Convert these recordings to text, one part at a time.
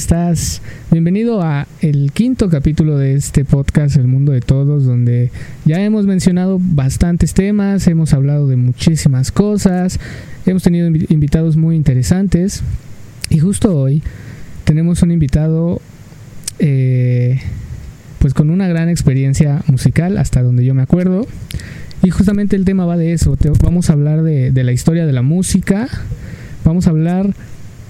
¿qué tal? ¿Cómo estás? Bienvenido a el quinto capítulo de este podcast El Mundo de Todos, donde ya hemos mencionado bastantes temas, hemos hablado de muchísimas cosas, hemos tenido invitados muy interesantes y justo hoy tenemos un invitado eh, pues con una gran experiencia musical hasta donde yo me acuerdo y justamente el tema va de eso, vamos a hablar de la historia de la música, vamos a hablar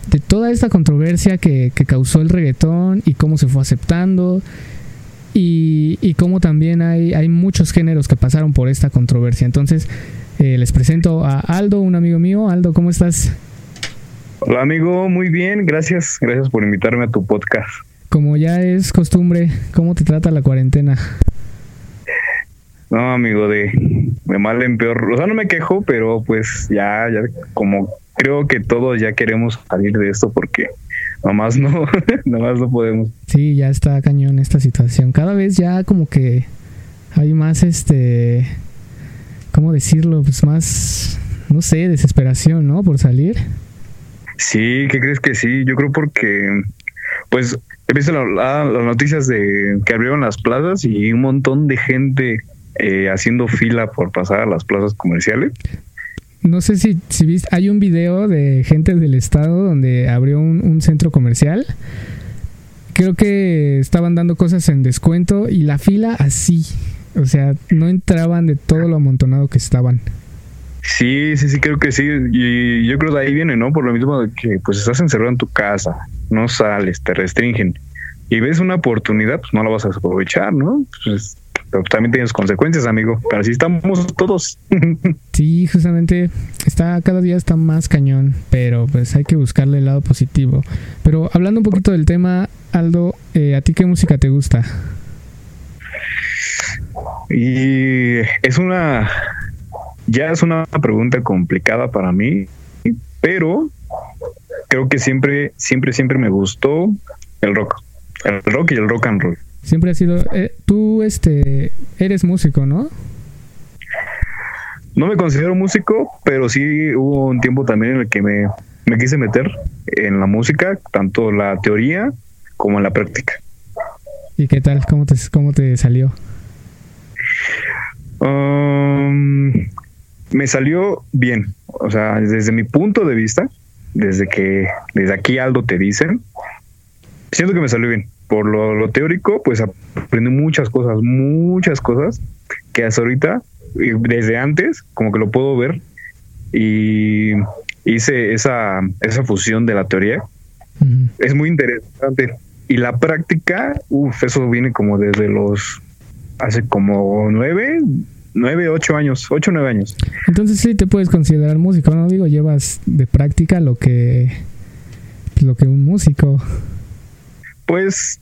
de toda esta controversia que, causó el reggaetón y cómo se fue aceptando y, y cómo también hay, hay muchos géneros que pasaron por esta controversia. Entonces, eh, les presento a Aldo, un amigo mío. Aldo, ¿cómo estás? Hola amigo, muy bien, gracias, gracias por invitarme a tu podcast. Como ya es costumbre, ¿cómo te trata la cuarentena? No, amigo, de, de mal en peor. O sea, no me quejo, pero pues ya, ya como creo que todos ya queremos salir de esto porque nomás no, nomás no podemos. Sí, ya está cañón esta situación. Cada vez ya como que hay más este, ¿cómo decirlo? Pues más, no sé, desesperación, ¿no? Por salir. Sí, ¿qué crees que sí? Yo creo porque, pues, he visto las noticias de que abrieron las plazas y un montón de gente eh, haciendo fila por pasar a las plazas comerciales no sé si, si viste, hay un video de gente del estado donde abrió un, centro comercial. Creo que estaban dando cosas en descuento y la fila así. O sea, no entraban de todo lo amontonado que estaban. Sí, sí, sí, creo que sí. Y yo creo que ahí viene, ¿no? Por lo mismo de que pues estás encerrado en tu casa, no sales, te restringen. Y ves una oportunidad, pues no la vas a aprovechar, ¿no? Pues pero también tienes consecuencias, amigo. Pero así estamos todos. sí, justamente está cada día está más cañón, pero pues hay que buscarle el lado positivo. Pero hablando un poquito del tema, Aldo, eh, ¿a ti qué música te gusta? Y es una ya es una pregunta complicada para mí, pero creo que siempre siempre siempre me gustó el rock, el rock y el rock and roll. Siempre ha sido. Eh, tú, este, eres músico, ¿no? No me considero músico, pero sí hubo un tiempo también en el que me, quise meter en la música, tanto la teoría como en la práctica. ¿Y qué tal? ¿Cómo te, cómo te salió? Um, me salió bien. O sea, desde mi punto de vista, desde que desde aquí Aldo te dicen, siento que me salió bien por lo, teórico, pues aprendí muchas cosas, muchas cosas que hasta ahorita, desde antes, como que lo puedo ver y hice esa, esa fusión de la teoría. Es muy interesante. Y la práctica, uff, eso viene como desde los, hace como nueve, nueve, ocho años, ocho, nueve años. Entonces sí te puedes considerar músico, ¿no? Digo, llevas de práctica lo que, lo que un músico. Pues,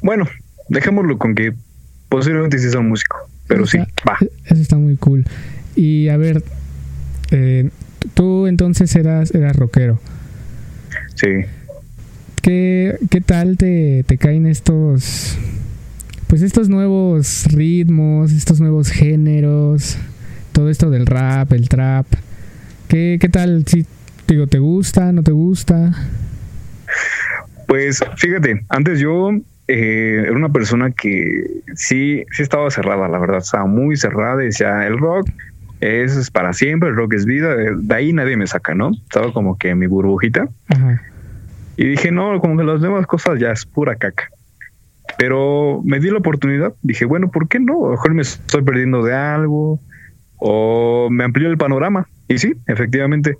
bueno, dejémoslo con que posiblemente sí sea un músico, pero sí, va. Eso está muy cool. Y a ver, eh, tú entonces eras, eras rockero. Sí. ¿Qué, qué tal te, te caen estos, pues estos nuevos ritmos, estos nuevos géneros, todo esto del rap, el trap? ¿Qué, qué tal? Si, digo, ¿te gusta, no te gusta? Pues fíjate, antes yo eh, era una persona que sí, sí estaba cerrada, la verdad, estaba muy cerrada, decía, el rock es para siempre, el rock es vida, de ahí nadie me saca, ¿no? Estaba como que mi burbujita. Y dije, no, como que las nuevas cosas ya es pura caca. Pero me di la oportunidad, dije, bueno, ¿por qué no? A lo mejor me estoy perdiendo de algo, o me amplió el panorama. Y sí, efectivamente,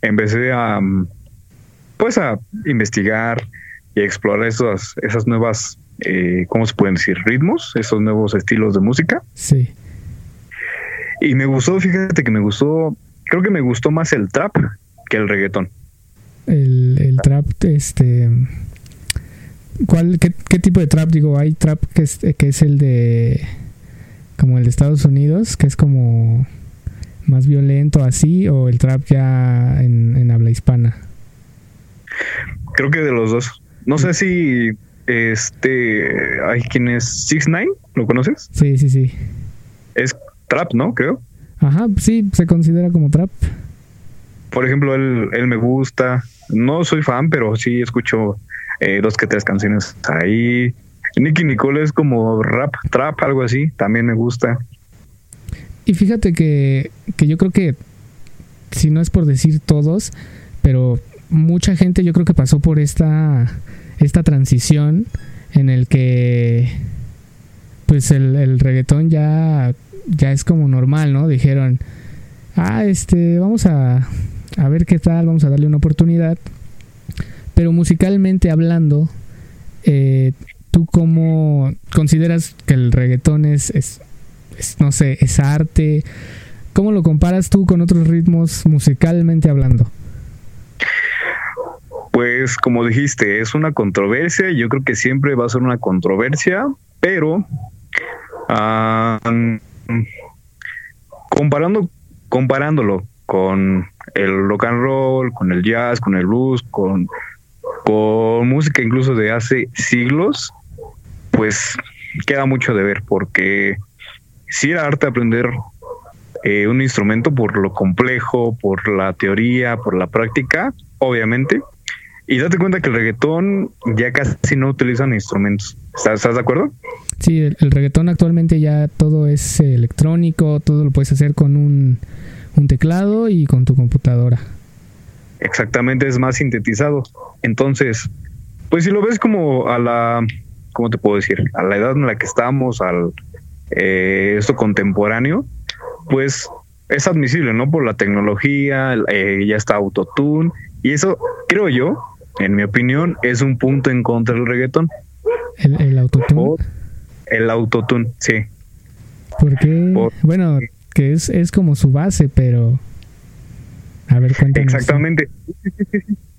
empecé a, pues a investigar, y explorar esas, esas nuevas, eh, ¿cómo se pueden decir? Ritmos, esos nuevos estilos de música. Sí. Y me gustó, fíjate que me gustó, creo que me gustó más el trap que el reggaetón. El, el trap, este... ¿Cuál, qué, qué, tipo de trap? Digo, hay trap que es, que es el de... como el de Estados Unidos, que es como más violento así, o el trap ya en, en habla hispana. Creo que de los dos. No sé si este hay quien es Six Nine, ¿lo conoces? Sí, sí, sí. Es trap, ¿no? Creo. Ajá, sí, se considera como trap. por ejemplo, él, él me gusta. No soy fan, pero sí escucho eh, dos que tres canciones ahí. Nicky Nicole es como rap, trap, algo así. También me gusta. Y fíjate que, que yo creo que, si no es por decir todos, pero mucha gente yo creo que pasó por esta, esta transición en el que pues el, el reggaetón ya, ya es como normal, ¿no? Dijeron, ah, este, vamos a, a ver qué tal, vamos a darle una oportunidad. Pero musicalmente hablando, eh, ¿tú cómo consideras que el reggaetón es, es, no sé, es arte? ¿Cómo lo comparas tú con otros ritmos musicalmente hablando? Pues como dijiste, es una controversia, yo creo que siempre va a ser una controversia, pero ah, comparando, comparándolo con el rock and roll, con el jazz, con el blues, con, con música incluso de hace siglos, pues queda mucho de ver, porque si era arte aprender eh, un instrumento por lo complejo, por la teoría, por la práctica, obviamente, y date cuenta que el reggaetón ya casi no utilizan instrumentos. ¿Estás, de acuerdo? Sí, el, reggaetón actualmente ya todo es electrónico, todo lo puedes hacer con un, un teclado y con tu computadora. Exactamente, es más sintetizado. Entonces, pues si lo ves como a la, ¿cómo te puedo decir? A la edad en la que estamos, al eh, esto contemporáneo, pues es admisible, ¿no? Por la tecnología, eh, ya está autotune, y eso, creo yo, en mi opinión, es un punto en contra del reggaetón. ¿El, el autotune? el autotune, sí. Porque, bueno, que es, es como su base, pero... A ver, cuéntanos. Exactamente.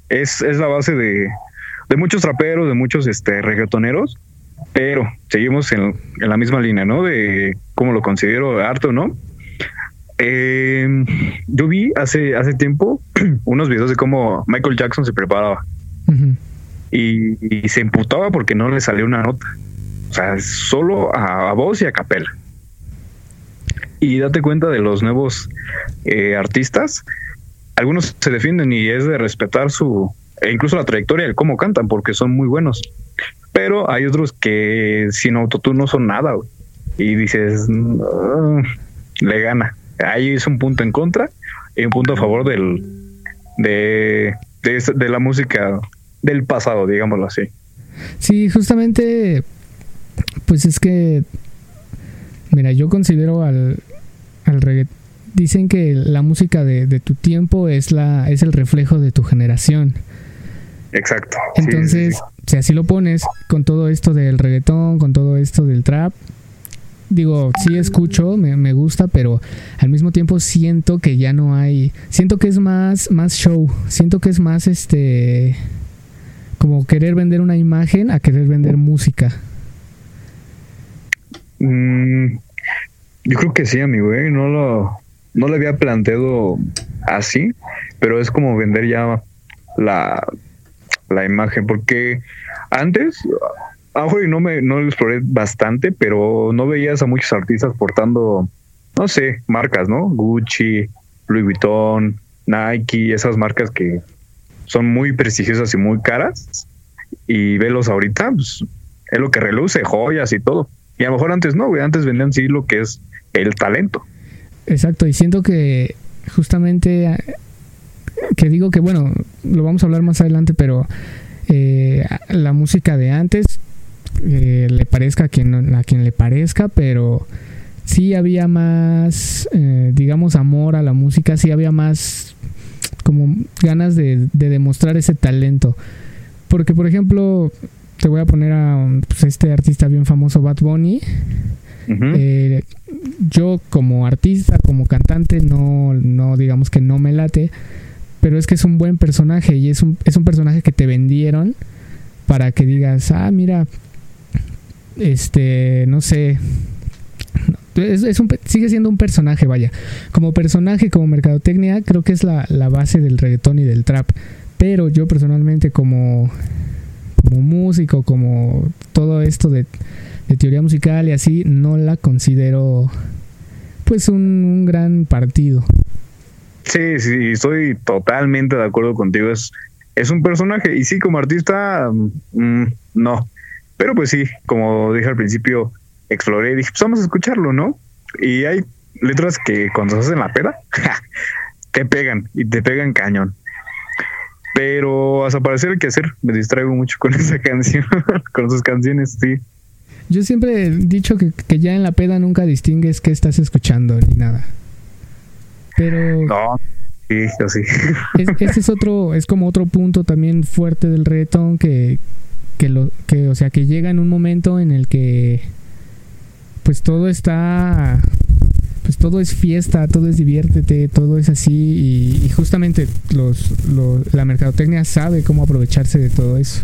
Es, es la base de, de muchos raperos, de muchos este, reggaetoneros, pero seguimos en, en, la misma línea, ¿no? De cómo lo considero harto, ¿no? Eh, yo vi hace, hace tiempo unos videos de cómo Michael Jackson se preparaba y, se emputaba porque no le salió una nota. O sea, solo a, voz y a capela. Y date cuenta de los nuevos eh, artistas. Algunos se defienden y es de respetar su, e incluso la trayectoria de cómo cantan, porque son muy buenos. Pero hay otros que sin autotune no son nada. Y dices, le gana. Ahí es un punto en contra y un punto a favor del, de, de la música del pasado, digámoslo así. Sí, justamente, pues es que, mira, yo considero al, al reggaetón, dicen que la música de, de, tu tiempo es, la, es el reflejo de tu generación. Exacto. Entonces, si así lo pones, con todo esto del reggaetón, con todo esto del trap, digo, sí escucho, me, me, gusta, pero al mismo tiempo siento que ya no hay, siento que es más, más show, siento que es más este, como querer vender una imagen a querer vender música. Mm, yo creo que sí, amigo, ¿eh? no lo, no lo había planteado así, pero es como vender ya la, la imagen, porque antes, y no me no lo exploré bastante, pero no veías a muchos artistas portando, no sé, marcas, ¿no? Gucci, Louis Vuitton, Nike, esas marcas que son muy prestigiosas y muy caras. Y velos ahorita, pues es lo que reluce, joyas y todo. Y a lo mejor antes no, güey, antes vendían sí lo que es el talento. Exacto, y siento que justamente, que digo que bueno, lo vamos a hablar más adelante, pero eh, la música de antes, eh, le parezca a quien, a quien le parezca, pero sí había más, eh, digamos, amor a la música, sí había más como ganas de, demostrar ese talento. Porque, por ejemplo, te voy a poner a pues, este artista bien famoso, Bad Bunny. Eh, yo como artista, como cantante, no, no digamos que no me late, pero es que es un buen personaje y es un, es un personaje que te vendieron para que digas, ah, mira, este, no sé, es, sigue siendo un personaje, vaya. Como personaje, como mercadotecnia, creo que es la, la, base del reggaetón y del trap. Pero yo personalmente como, como músico, como todo esto de, de teoría musical y así, no la considero pues un, un gran partido. Sí, sí, estoy totalmente de acuerdo contigo. Es, es un personaje y sí, como artista, mm, no. Pero pues sí, como dije al principio, exploré y dije, pues vamos a escucharlo, ¿no? Y hay letras que cuando se hacen la peda, te pegan y te pegan cañón. Pero hasta parecer el que hacer, me distraigo mucho con esa canción, con sus canciones, sí. Yo siempre he dicho que, que ya en la peda nunca distingues qué estás escuchando ni nada. Pero. No, sí, yo sí. ese es otro, es como otro punto también fuerte del reggaetón que, que lo, que, o sea, que llega en un momento en el que pues todo está pues todo es fiesta, todo es diviértete, todo es así y, justamente los, la mercadotecnia sabe cómo aprovecharse de todo eso.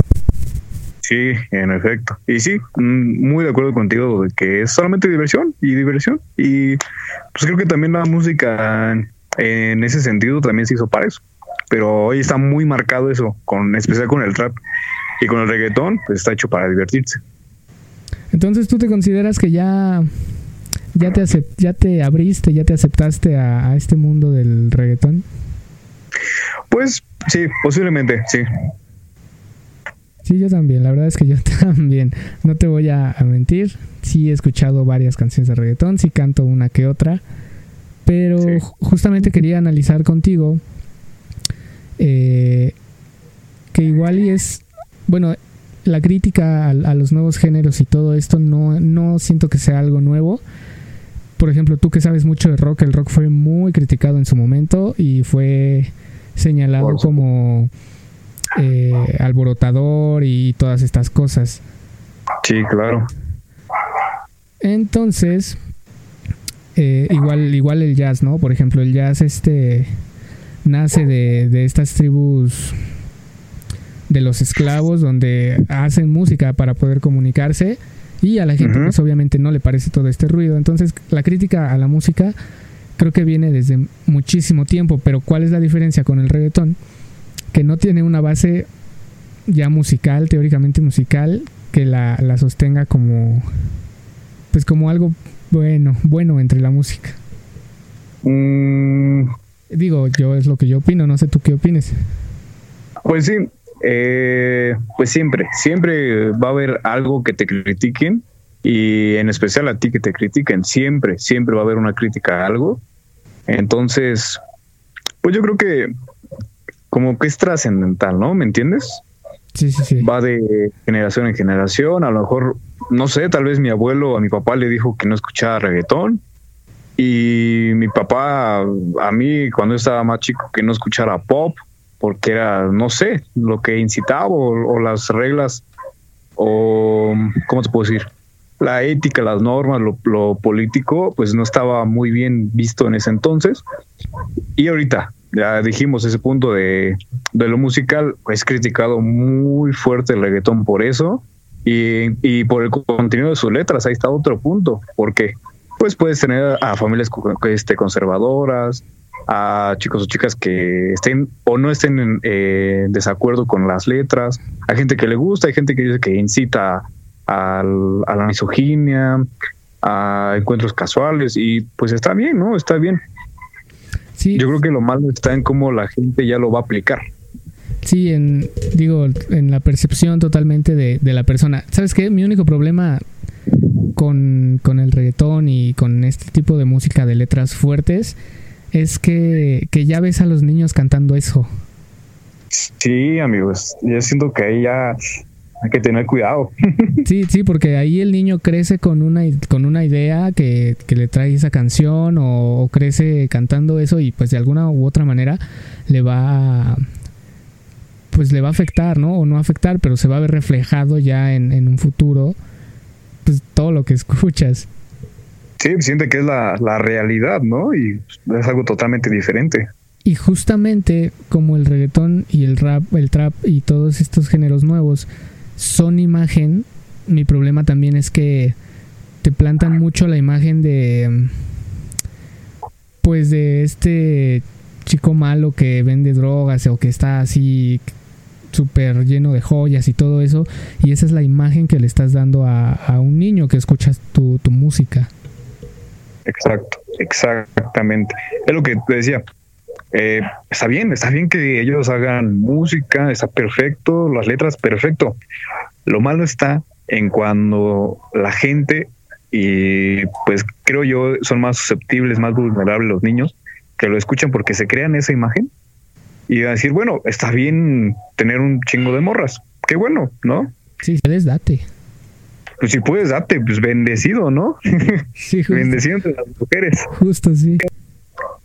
Sí, en efecto. Y sí, mm, muy de acuerdo contigo de que es solamente diversión y diversión. Y pues creo que también la música en ese sentido también se hizo para eso. Pero hoy está muy marcado eso, con especial con el trap y con el reggaetón, pues está hecho para divertirse. Entonces tú te consideras que ya ya te ya te abriste, ya te aceptaste a, este mundo del reggaetón. Pues sí, posiblemente, sí. Sí, yo también, la verdad es que yo también, no te voy a, mentir, sí he escuchado varias canciones de reggaetón, sí canto una que otra, pero justamente quería analizar contigo eh, que igual y es, bueno, la crítica a, los nuevos géneros y todo esto no, no siento que sea algo nuevo. Por ejemplo, tú que sabes mucho de rock, el rock fue muy criticado en su momento y fue señalado como eh, alborotador y todas estas cosas. Sí, claro. Entonces, eh, igual, igual el jazz, ¿no? Por ejemplo, el jazz este nace de, de estas tribus de los esclavos donde hacen música para poder comunicarse y a la gente pues obviamente no le parece todo este ruido. Entonces la crítica a la música creo que viene desde muchísimo tiempo, pero ¿cuál es la diferencia con el reggaetón? Que no tiene una base ya musical, teóricamente musical, que la, la sostenga como pues como algo bueno, bueno entre la música. Mm. Digo, yo es lo que yo opino, no sé tú qué opines. Pues sí, eh, pues siempre, siempre va a haber algo que te critiquen y en especial a ti que te critiquen, siempre, siempre va a haber una crítica a algo. Entonces, pues yo creo que como que es trascendental, ¿no? ¿Me entiendes? Sí, sí, sí. Va de generación en generación, a lo mejor, no sé, tal vez mi abuelo a mi papá le dijo que no escuchaba reggaetón y mi papá a mí cuando estaba más chico que no escuchara pop porque era, no sé, lo que incitaba o, las reglas o, ¿cómo te puedo decir? La ética, las normas, lo, político, pues no estaba muy bien visto en ese entonces. Y ahorita, ya dijimos ese punto de, de lo musical, es criticado muy fuerte el reggaetón por eso y, y por el contenido de sus letras. Ahí está otro punto. ¿Por qué? Pues puedes tener a familias este, conservadoras, a chicos o chicas que estén o no estén en eh, desacuerdo con las letras, hay gente que le gusta, hay gente que dice que incita a la misoginia, a encuentros casuales y pues está bien, ¿no? Está bien. Sí. Yo creo que lo malo está en cómo la gente ya lo va a aplicar. Sí, en, digo, en la percepción totalmente de, de la persona. ¿Sabes qué? Mi único problema con, con el reggaetón y con este tipo de música de letras fuertes es que, ya ves a los niños cantando eso. Sí, amigos, yo siento que ahí ya hay que tener cuidado. Sí, sí, porque ahí el niño crece con una, con una idea que, le trae esa canción o, crece cantando eso y pues de alguna u otra manera le va a, pues le va a afectar, ¿no? O no afectar, pero se va a ver reflejado ya en, en un futuro pues todo lo que escuchas. Sí, siente que es la, realidad, ¿no? Y es algo totalmente diferente. Y justamente como el reggaetón y el rap, el trap y todos estos géneros nuevos son imagen, mi problema también es que te plantan mucho la imagen de pues de este chico malo que vende drogas o que está así súper lleno de joyas y todo eso y esa es la imagen que le estás dando a, a un niño que escuchas tu, tu música. Exacto, exactamente. Es lo que te decía. eh, está bien, está bien que ellos hagan música, está perfecto, las letras perfecto. Lo malo está en cuando la gente, y pues creo yo, son más susceptibles, más vulnerables los niños, que lo escuchan porque se crean esa imagen y a decir, bueno, está bien tener un chingo de morras, qué bueno, ¿no? Sí, puedes date. Pues si puedes date, pues bendecido, ¿no? Sí, bendecido entre las mujeres. Justo, sí.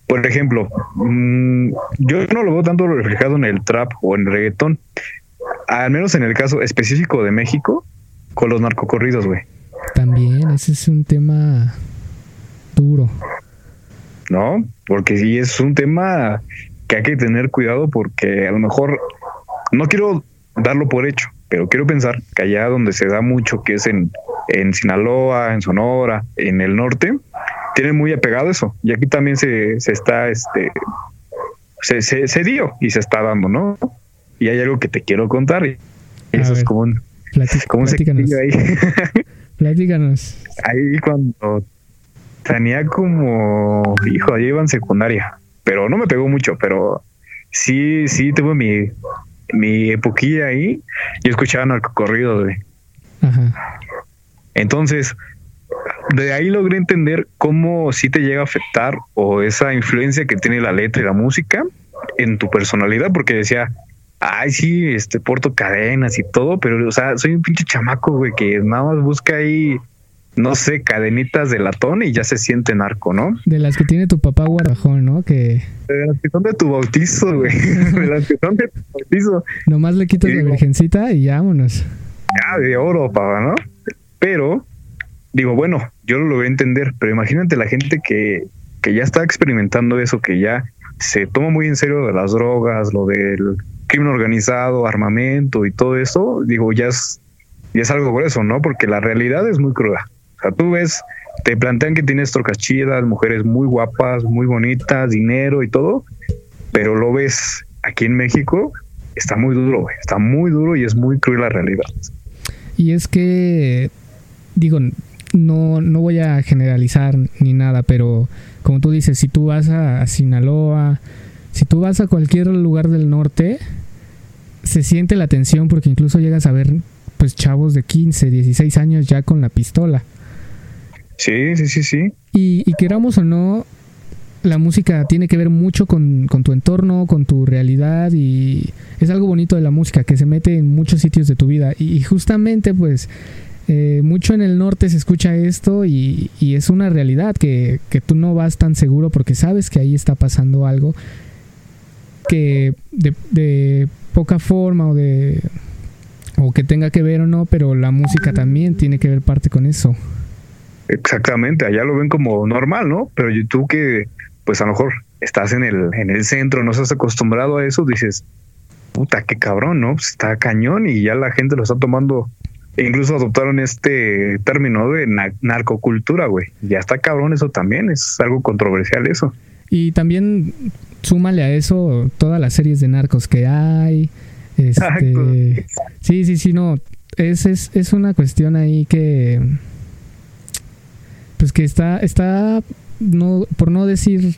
Por ejemplo, mm, yo no lo veo tanto reflejado en el trap o en el reggaetón, al menos en el caso específico de México, con los narcocorridos, güey. También, ese es un tema duro. ¿No? Porque sí es un tema que hay que tener cuidado porque a lo mejor no quiero darlo por hecho, pero quiero pensar que allá donde se da mucho, que es en, en Sinaloa, en Sonora, en el norte, tiene muy apegado eso. Y aquí también se, se está, este, se, se, dio y se está dando, ¿no? Y hay algo que te quiero contar y eso es como un, como un ahí. platícanos. Ahí cuando tenía como, hijo, ahí iba en secundaria, pero no me pegó mucho, pero sí, sí tuve mi, mi epoquilla ahí y escuchaba narcocorrido, güey. Ajá. Entonces, de ahí logré entender cómo sí te llega a afectar o esa influencia que tiene la letra y la música en tu personalidad, porque decía, ay, sí, este, porto cadenas y todo, pero, o sea, soy un pinche chamaco, güey, que nada más busca ahí, no sé, cadenitas de latón y ya se siente narco, ¿no? De las que tiene tu papá guardajón, ¿no? Que... De las que son de tu bautizo, güey. de las que son de tu bautizo. Nomás le quitas la virgencita y ya vámonos. Ya, de oro, papá, ¿no? Pero digo, bueno, yo lo logré entender, pero imagínate la gente que, que ya está experimentando eso, que ya se toma muy en serio de las drogas, lo del crimen organizado, armamento y todo eso, digo, ya es, ya es algo por eso, ¿no? Porque la realidad es muy cruda. O sea, tú ves, te plantean que tienes trocas chidas, mujeres muy guapas, muy bonitas, dinero y todo, pero lo ves aquí en México, está muy duro, está muy duro y es muy cruel la realidad. Y es que, digo, no, no voy a generalizar ni nada, pero como tú dices, si tú vas a, Sinaloa, si tú vas a cualquier lugar del norte, se siente la tensión porque incluso llegas a ver pues chavos de 15, 16 años ya con la pistola. Sí, sí, sí, sí. Y, y queramos o no, la música tiene que ver mucho con, con, tu entorno, con tu realidad y es algo bonito de la música que se mete en muchos sitios de tu vida. Y, justamente pues eh, mucho en el norte se escucha esto y, es una realidad que, tú no vas tan seguro porque sabes que ahí está pasando algo que de, poca forma o de o que tenga que ver o no, pero la música también tiene que ver parte con eso. Exactamente, allá lo ven como normal, ¿no? Pero tú que, pues a lo mejor estás en el, en el centro, no estás acostumbrado a eso, dices, puta, qué cabrón, ¿no? Pues está cañón y ya la gente lo está tomando incluso adoptaron este término de narcocultura, güey. Ya está cabrón eso también, es algo controversial eso. Y también súmale a eso todas las series de narcos que hay. Este, sí, sí, sí, no. Es, es, es una cuestión ahí que. Que está. está por no decir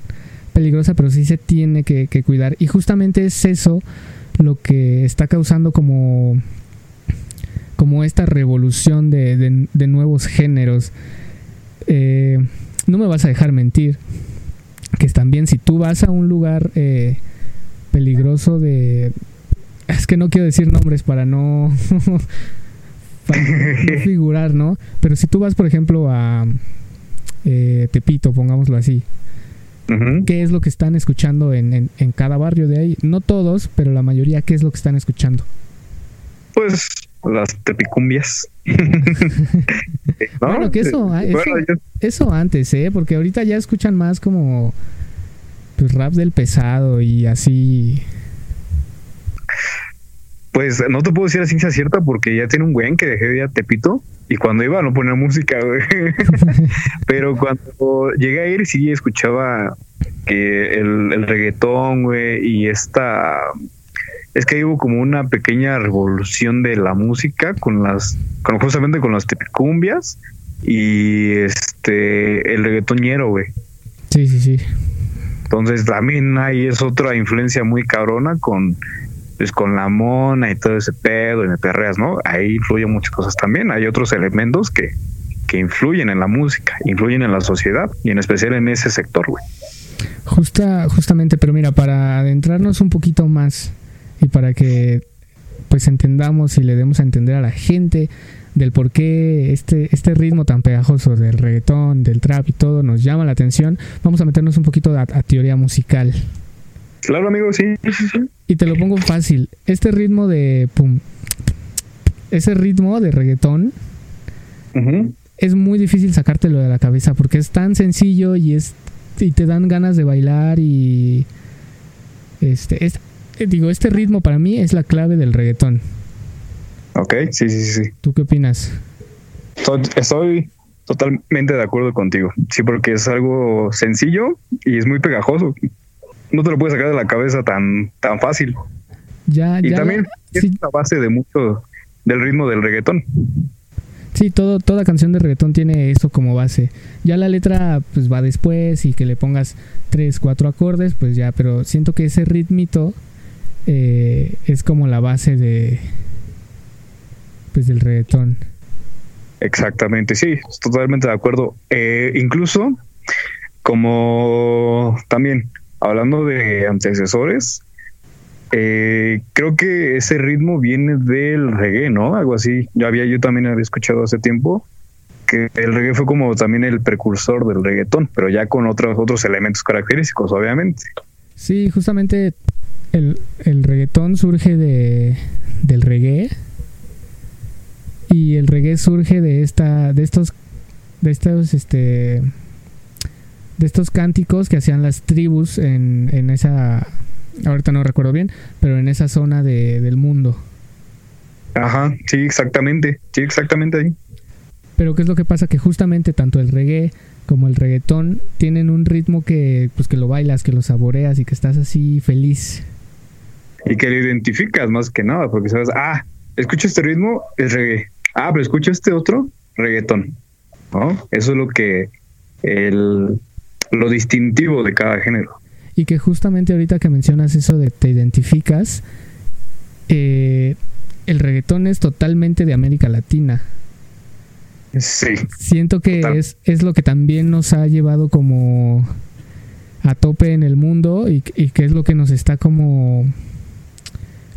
peligrosa, pero sí se tiene que, que cuidar. Y justamente es eso lo que está causando como como esta revolución de, de, nuevos géneros. Eh, no me vas a dejar mentir, que también si tú vas a un lugar eh, peligroso de... Es que no quiero decir nombres para no, para no figurar, ¿no? Pero si tú vas, por ejemplo, a eh, Tepito, pongámoslo así, ¿qué es lo que están escuchando en, en, en cada barrio de ahí? No todos, pero la mayoría, ¿qué es lo que están escuchando? Pues las tepicumbias. Bueno, que eso, ah, eso, antes, ¿eh? Porque ahorita ya escuchan más como pues rap del pesado y así. Pues no te puedo decir la ciencia cierta porque ya tiene un güey que dejé de ir a Tepito y cuando iba no ponía música, güey. Pero cuando llegué a ir sí escuchaba que el, el reggaetón, güey, y esta es que hubo como una pequeña revolución de la música con las, con, justamente con las tepicumbias y este el reggaetonero, güey. Sí, sí, sí. Entonces también ahí es otra influencia muy cabrona con pues con la mona y todo ese pedo y me perreas, ¿no? Ahí influyen muchas cosas también. Hay otros elementos que, que influyen en la música, influyen en la sociedad y en especial en ese sector, güey. Justa, justamente, pero mira, para adentrarnos un poquito más y para que pues entendamos y le demos a entender a la gente del por qué este, este ritmo tan pegajoso del reggaetón, del trap y todo nos llama la atención, vamos a meternos un poquito a, a teoría musical. Claro, amigo, sí, sí, sí. Y te lo pongo fácil. Este ritmo de pum, ese ritmo de reggaetón es muy difícil sacártelo de la cabeza porque es tan sencillo y es y te dan ganas de bailar y este es digo este ritmo para mí es la clave del reggaetón. Ok, sí, sí, sí, sí. ¿Tú qué opinas? Estoy, estoy totalmente de acuerdo contigo. Sí, porque es algo sencillo y es muy pegajoso. No te lo puedes sacar de la cabeza tan, tan fácil. Ya Y ya también es sí, la base de mucho del ritmo del reggaetón. sí, todo toda canción de reggaetón tiene eso como base. Ya la letra pues va después y que le pongas tres, cuatro acordes, pues ya, pero siento que ese ritmito eh, es como la base de pues del reggaetón. Exactamente, sí, totalmente de acuerdo. Eh, incluso, como también hablando de antecesores, eh, creo que ese ritmo viene del reggae, ¿no? Algo así. Yo había, yo también había escuchado hace tiempo que el reggae fue como también el precursor del reggaetón, pero ya con otros otros elementos característicos, obviamente. Sí, justamente el, el reggaetón surge de, del reggae y el reggae surge de esta de estos de estos este de estos cánticos que hacían las tribus en, en esa ahorita no recuerdo bien pero en esa zona de, del mundo Ajá, sí, exactamente, sí, exactamente ahí. pero qué es lo que pasa que justamente tanto el reggae como el reggaetón tienen un ritmo que pues que lo bailas que lo saboreas y que estás así feliz Y que lo identificas más que nada, porque sabes, ah, escucho este ritmo, es reggae. Ah, pero escucho este otro, reggaetón. ¿No? Eso es lo que el lo distintivo de cada género. Y que justamente ahorita que mencionas eso de te identificas, eh, el reggaetón es totalmente de América Latina. Sí, Siento que Total. es, es lo que también nos ha llevado como a tope en el mundo y, y que es lo que nos está como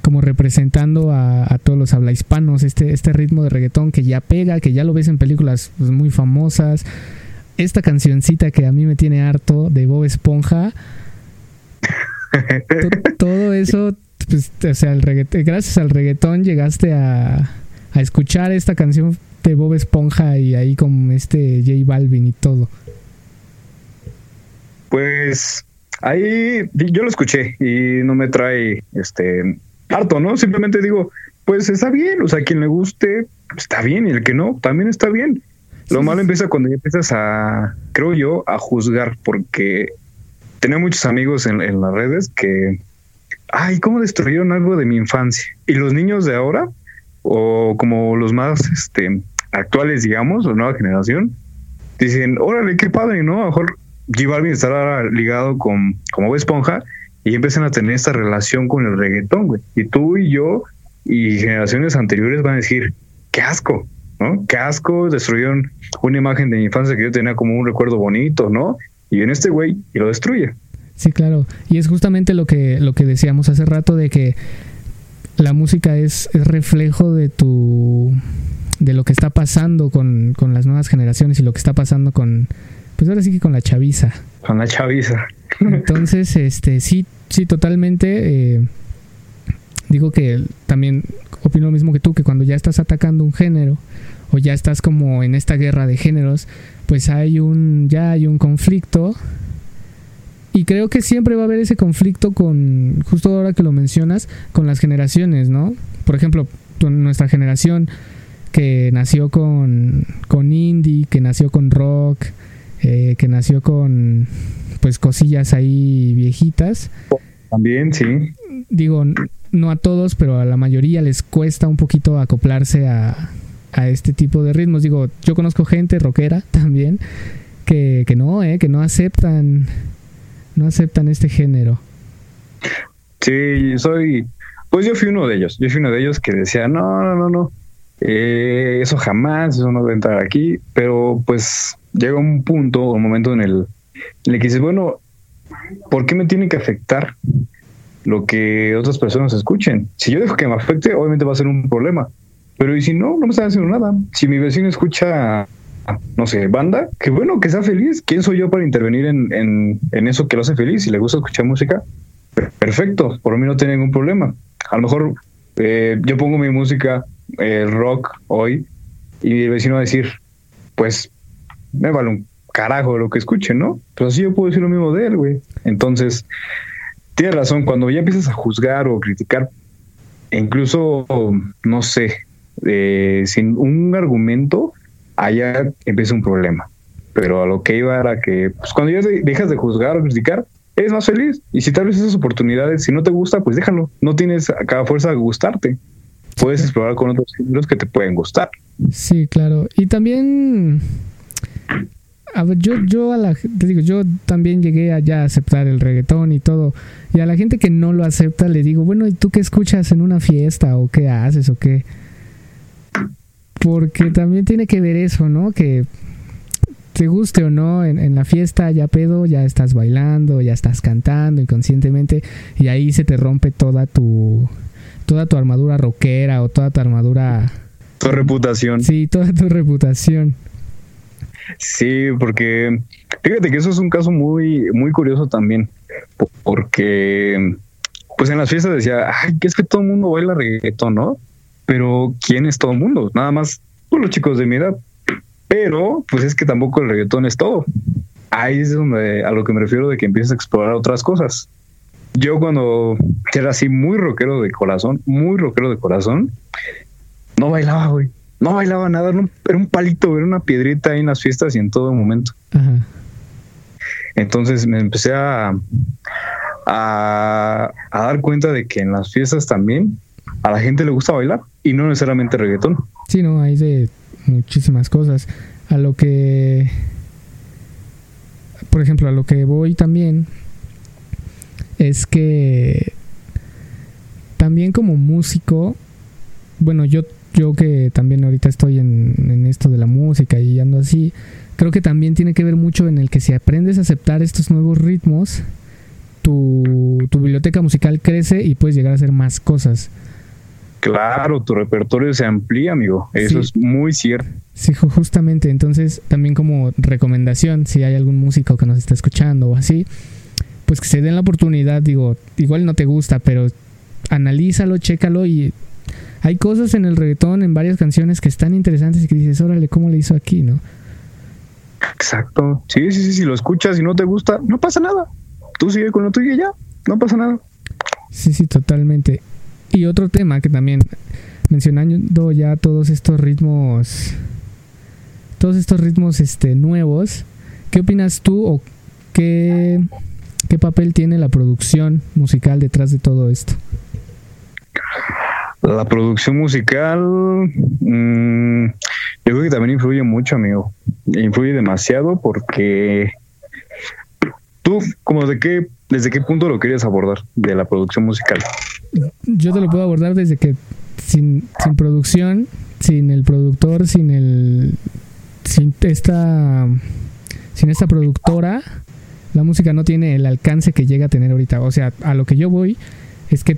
como representando a, a todos los habla hispanos, este, este ritmo de reggaetón que ya pega, que ya lo ves en películas pues, muy famosas. Esta cancioncita que a mí me tiene harto de Bob Esponja, to- todo eso, pues, o sea, el reggaetón, gracias al reggaetón llegaste a, a escuchar esta canción de Bob Esponja y ahí con este J Balvin y todo. Pues ahí yo lo escuché y no me trae este harto, ¿no? Simplemente digo, pues está bien, o sea, quien le guste, está bien, y el que no, también está bien. Lo malo empieza cuando ya empiezas a, creo yo, a juzgar, porque tenía muchos amigos en, en las redes que, ay, ¿cómo destruyeron algo de mi infancia? Y los niños de ahora, o como los más este, actuales, digamos, la nueva generación, dicen, órale, qué padre, ¿no? A lo mejor J Balvin estará ligado con como Esponja y empiezan a tener esta relación con el reggaetón, güey. Y tú y yo y generaciones anteriores van a decir, qué asco, ¿no? Qué asco, destruyeron una imagen de mi infancia que yo tenía como un recuerdo bonito, ¿no? Y viene este güey y lo destruye. Sí, claro. Y es justamente lo que, lo que decíamos hace rato de que la música es, es reflejo de tu de lo que está pasando con, con las nuevas generaciones y lo que está pasando con pues ahora sí que con la chaviza. Con la chaviza. Entonces, este, sí, sí, totalmente. eh, digo que también opino lo mismo que tú, que cuando ya estás atacando un género o ya estás como en esta guerra de géneros, pues hay un, ya hay un conflicto. Y creo que siempre va a haber ese conflicto con, justo ahora que lo mencionas, con las generaciones, ¿no? Por ejemplo, nuestra generación que nació con, con indie, que nació con rock, eh, que nació con pues cosillas ahí viejitas. También, sí. Digo, no a todos, pero a la mayoría les cuesta un poquito acoplarse a, a este tipo de ritmos. Digo, yo conozco gente rockera también que, que no, eh, que no aceptan, no aceptan este género. Sí, soy, pues yo fui uno de ellos, yo fui uno de ellos que decía, no, no, no, no, eh, eso jamás, eso no a entrar aquí, pero pues llega un punto, un momento en el, en el que dices, bueno, ¿por qué me tiene que afectar lo que otras personas escuchen? Si yo dejo que me afecte, obviamente va a ser un problema, pero y si no, no me están haciendo nada. Si mi vecino escucha no sé, banda, que bueno, que sea feliz. ¿Quién soy yo para intervenir en, en, eso que lo hace feliz? Si le gusta escuchar música, perfecto, por mí no tiene ningún problema. A lo mejor eh, yo pongo mi música eh, rock hoy y mi vecino va a decir, pues me vale un carajo lo que escuche, ¿no? Pero así yo puedo decir lo mismo de él, güey. Entonces, tienes razón, cuando ya empiezas a juzgar o criticar, incluso, no sé, eh, sin un argumento, allá empieza un problema. Pero a lo que iba era que pues, cuando ya dejas de juzgar o criticar, eres más feliz. Y si tal vez esas oportunidades, si no te gusta, pues déjalo. No tienes a cada fuerza de gustarte. Puedes explorar con otros géneros que te pueden gustar. Sí, claro. Y también, a ver, yo, yo a la, te digo, yo también llegué a ya aceptar el reggaetón y todo. Y a la gente que no lo acepta le digo, bueno, ¿y tú qué escuchas en una fiesta o qué haces o qué? Porque también tiene que ver eso, ¿no? Que te guste o no, en, la fiesta ya pedo, ya estás bailando, ya estás cantando inconscientemente y ahí se te rompe toda tu toda tu armadura rockera o toda tu armadura tu reputación. Sí, toda tu reputación. Sí, porque fíjate que eso es un caso muy muy curioso también, porque pues en las fiestas decía, "Ay, que es que todo el mundo baila reggaetón, ¿no?" Pero ¿quién es todo el mundo? Nada más pues, los chicos de mi edad. Pero, pues es que tampoco el reggaetón es todo. Ahí es donde a lo que me refiero de que empiezas a explorar otras cosas. Yo cuando era así muy rockero de corazón, muy rockero de corazón, no bailaba, güey. No bailaba nada, era un palito, era una piedrita ahí en las fiestas y en todo momento. Entonces me empecé a, a, a, dar cuenta de que en las fiestas también a la gente le gusta bailar y no necesariamente reggaetón. Sí, no, hay de muchísimas cosas. A lo que, por ejemplo, a lo que voy también es que también como músico, bueno, yo, yo que también ahorita estoy en, en esto de la música y ando así, creo que también tiene que ver mucho en el que si aprendes a aceptar estos nuevos ritmos, tu, tu biblioteca musical crece y puedes llegar a hacer más cosas. Claro, tu repertorio se amplía, amigo. Eso es muy cierto. Sí, justamente. Entonces, también como recomendación, si hay algún músico que nos está escuchando o así, pues que se den la oportunidad, digo, igual no te gusta, pero analízalo, chécalo y hay cosas en el reggaetón, en varias canciones que están interesantes y que dices, órale, ¿cómo le hizo aquí, no? Exacto. Sí, sí, sí, si lo escuchas y no te gusta, no pasa nada. Tú sigue con lo tuyo y ya, no pasa nada. Sí, sí, totalmente. Y otro tema que también, mencionando ya todos estos ritmos, todos estos ritmos este, nuevos, ¿qué opinas tú o qué, qué papel tiene la producción musical detrás de todo esto? La producción musical, mmm, yo creo que también influye mucho, amigo. Influye demasiado porque tú, como de qué, desde qué punto lo querías abordar de la producción musical yo te lo puedo abordar desde que sin, producción, sin el productor, sin el sin esta sin esta productora, la música no tiene el alcance que llega a tener ahorita. O sea, a lo que yo voy es que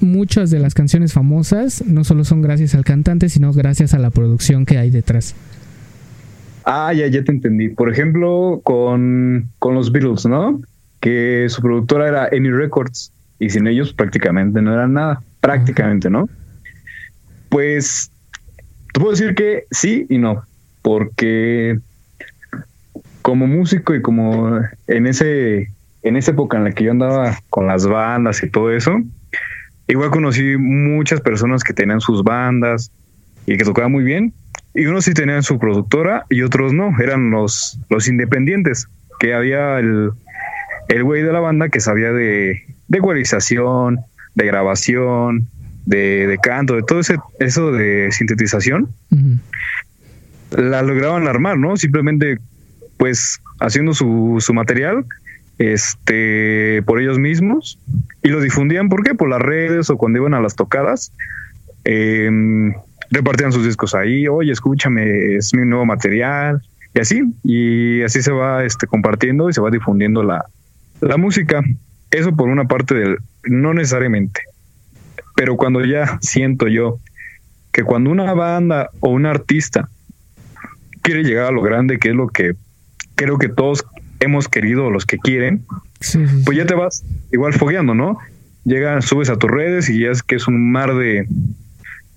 muchas de las canciones famosas no solo son gracias al cantante, sino gracias a la producción que hay detrás. Ah, ya, ya te entendí. Por ejemplo, con, con los Beatles, ¿no? Que su productora era Amy Records y sin ellos prácticamente no eran nada, prácticamente, ¿no? Pues te puedo decir que sí y no, porque como músico y como en ese en esa época en la que yo andaba con las bandas y todo eso, igual conocí muchas personas que tenían sus bandas y que tocaban muy bien, y unos sí tenían su productora y otros no, eran los, los independientes, que había el, el güey de la banda que sabía de, de ecualización, de grabación, de, canto, de todo ese, eso de sintetización, la lograban armar, ¿no? Simplemente, pues, haciendo su, su material este, por ellos mismos y lo difundían, ¿por qué? Por las redes o cuando iban a las tocadas. Em, repartían sus discos ahí, oye, escúchame, es mi nuevo material, y así, y así se va este, compartiendo y se va difundiendo la, la música. Eso por una parte del, no necesariamente, pero cuando ya siento yo que cuando una banda o un artista quiere llegar a lo grande, que es lo que creo que todos hemos querido, los que quieren, pues ya te vas igual fogueando, ¿no? Llegas, subes a tus redes y ya es que es un mar de,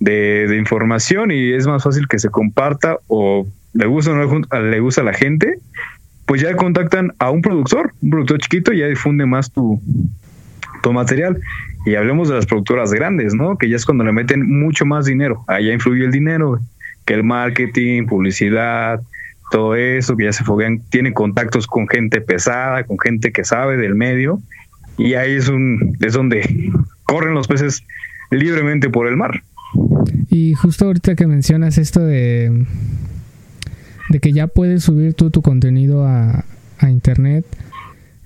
de, información y es más fácil que se comparta o le gusta o no le gusta a la gente, pues ya contactan a un productor, un productor chiquito y ya difunde más tu, tu material. Y hablemos de las productoras grandes, ¿no? Que ya es cuando le meten mucho más dinero. Allá influye el dinero, que el marketing, publicidad, todo eso, que ya se foguean, tienen contactos con gente pesada, con gente que sabe del medio. Y ahí es, un, es donde corren los peces libremente por el mar. Y justo ahorita que mencionas esto de, de que ya puedes subir tú tu contenido a, a internet,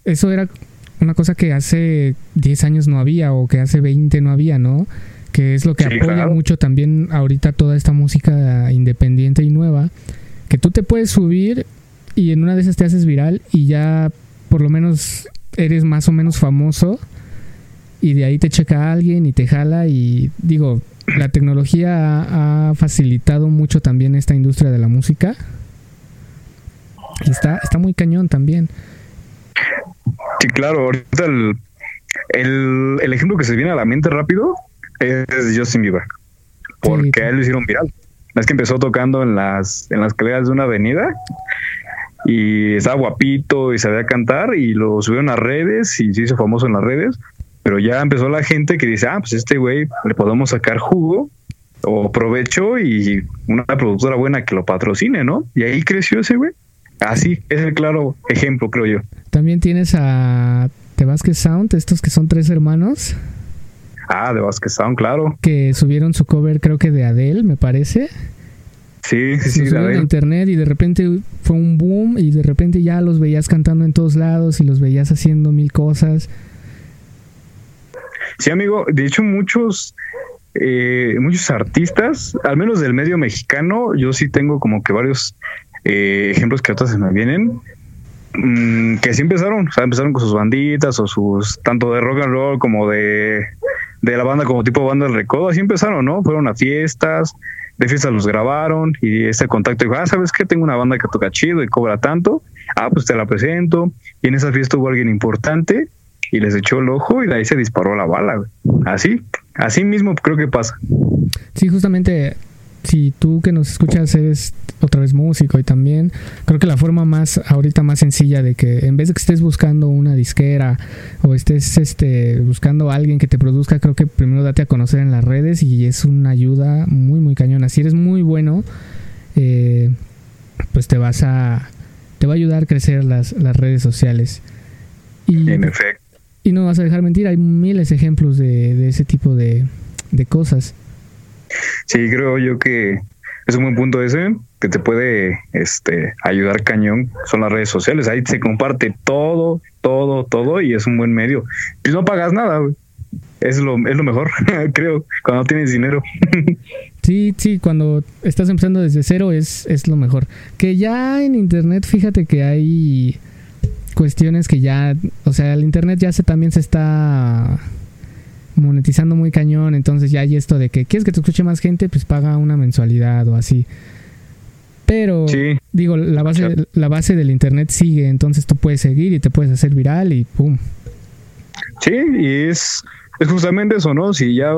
eso era una cosa que hace 10 años no había o que hace 20 no había, ¿no? Que es lo que apoya mucho también ahorita toda esta música independiente y nueva, que tú te puedes subir y en una de esas te haces viral y ya por lo menos eres más o menos famoso y de ahí te checa alguien y te jala y digo, la tecnología ha, facilitado mucho también esta industria de la música. Y está, está muy cañón también. Sí, claro, ahorita el, el, ejemplo que se viene a la mente rápido es Justin Bieber, porque a él lo hicieron viral. Es que empezó tocando en las, en las escaleras de una avenida y estaba guapito y sabía cantar y lo subieron a redes y se hizo famoso en las redes, pero ya empezó la gente que dice, ah, pues este güey le podemos sacar jugo o provecho y una productora buena que lo patrocine, ¿no? Y ahí creció ese güey. Así es el claro ejemplo, creo yo. También tienes a The Vasquez Sound, estos que son tres hermanos. Ah, The Vasquez Sound, claro. Que subieron su cover, creo que de Adele, me parece. Sí, sí, sí. Subieron a internet y de repente fue un boom y de repente ya los veías cantando en todos lados y los veías haciendo mil cosas. Sí, amigo. De hecho, muchos, eh, muchos artistas, al menos del medio mexicano, yo sí tengo como que varios eh, ejemplos que otras se me vienen, mm, que sí empezaron, o sea, empezaron con sus banditas o sus, tanto de rock and roll como de, de la banda como tipo banda del recodo, así empezaron, ¿no? Fueron a fiestas, de fiestas los grabaron y este contacto dijo, ah, ¿sabes qué? Tengo una banda que toca chido y cobra tanto, ah, pues te la presento, y en esa fiesta hubo alguien importante y les echó el ojo y de ahí se disparó la bala, Así, así mismo creo que pasa. Sí, justamente si tú que nos escuchas eres otra vez músico y también creo que la forma más ahorita más sencilla de que en vez de que estés buscando una disquera o estés este buscando a alguien que te produzca creo que primero date a conocer en las redes y es una ayuda muy muy cañona. Si eres muy bueno eh, pues te vas a te va a ayudar a crecer las, las redes sociales. Y, en efecto. y no vas a dejar mentir hay miles de ejemplos de, de ese tipo de, de cosas Sí, creo yo que es un buen punto ese que te puede este, ayudar cañón son las redes sociales. Ahí se comparte todo, todo, todo y es un buen medio. Y no pagas nada, Es lo, es lo mejor, creo, cuando tienes dinero. sí, sí, cuando estás empezando desde cero es, es lo mejor. Que ya en internet, fíjate que hay cuestiones que ya, o sea, el internet ya se también se está monetizando muy cañón, entonces ya hay esto de que quieres que te escuche más gente, pues paga una mensualidad o así. Pero digo, la base la base del internet sigue, entonces tú puedes seguir y te puedes hacer viral y pum. Sí, y es, es justamente eso, ¿no? Si ya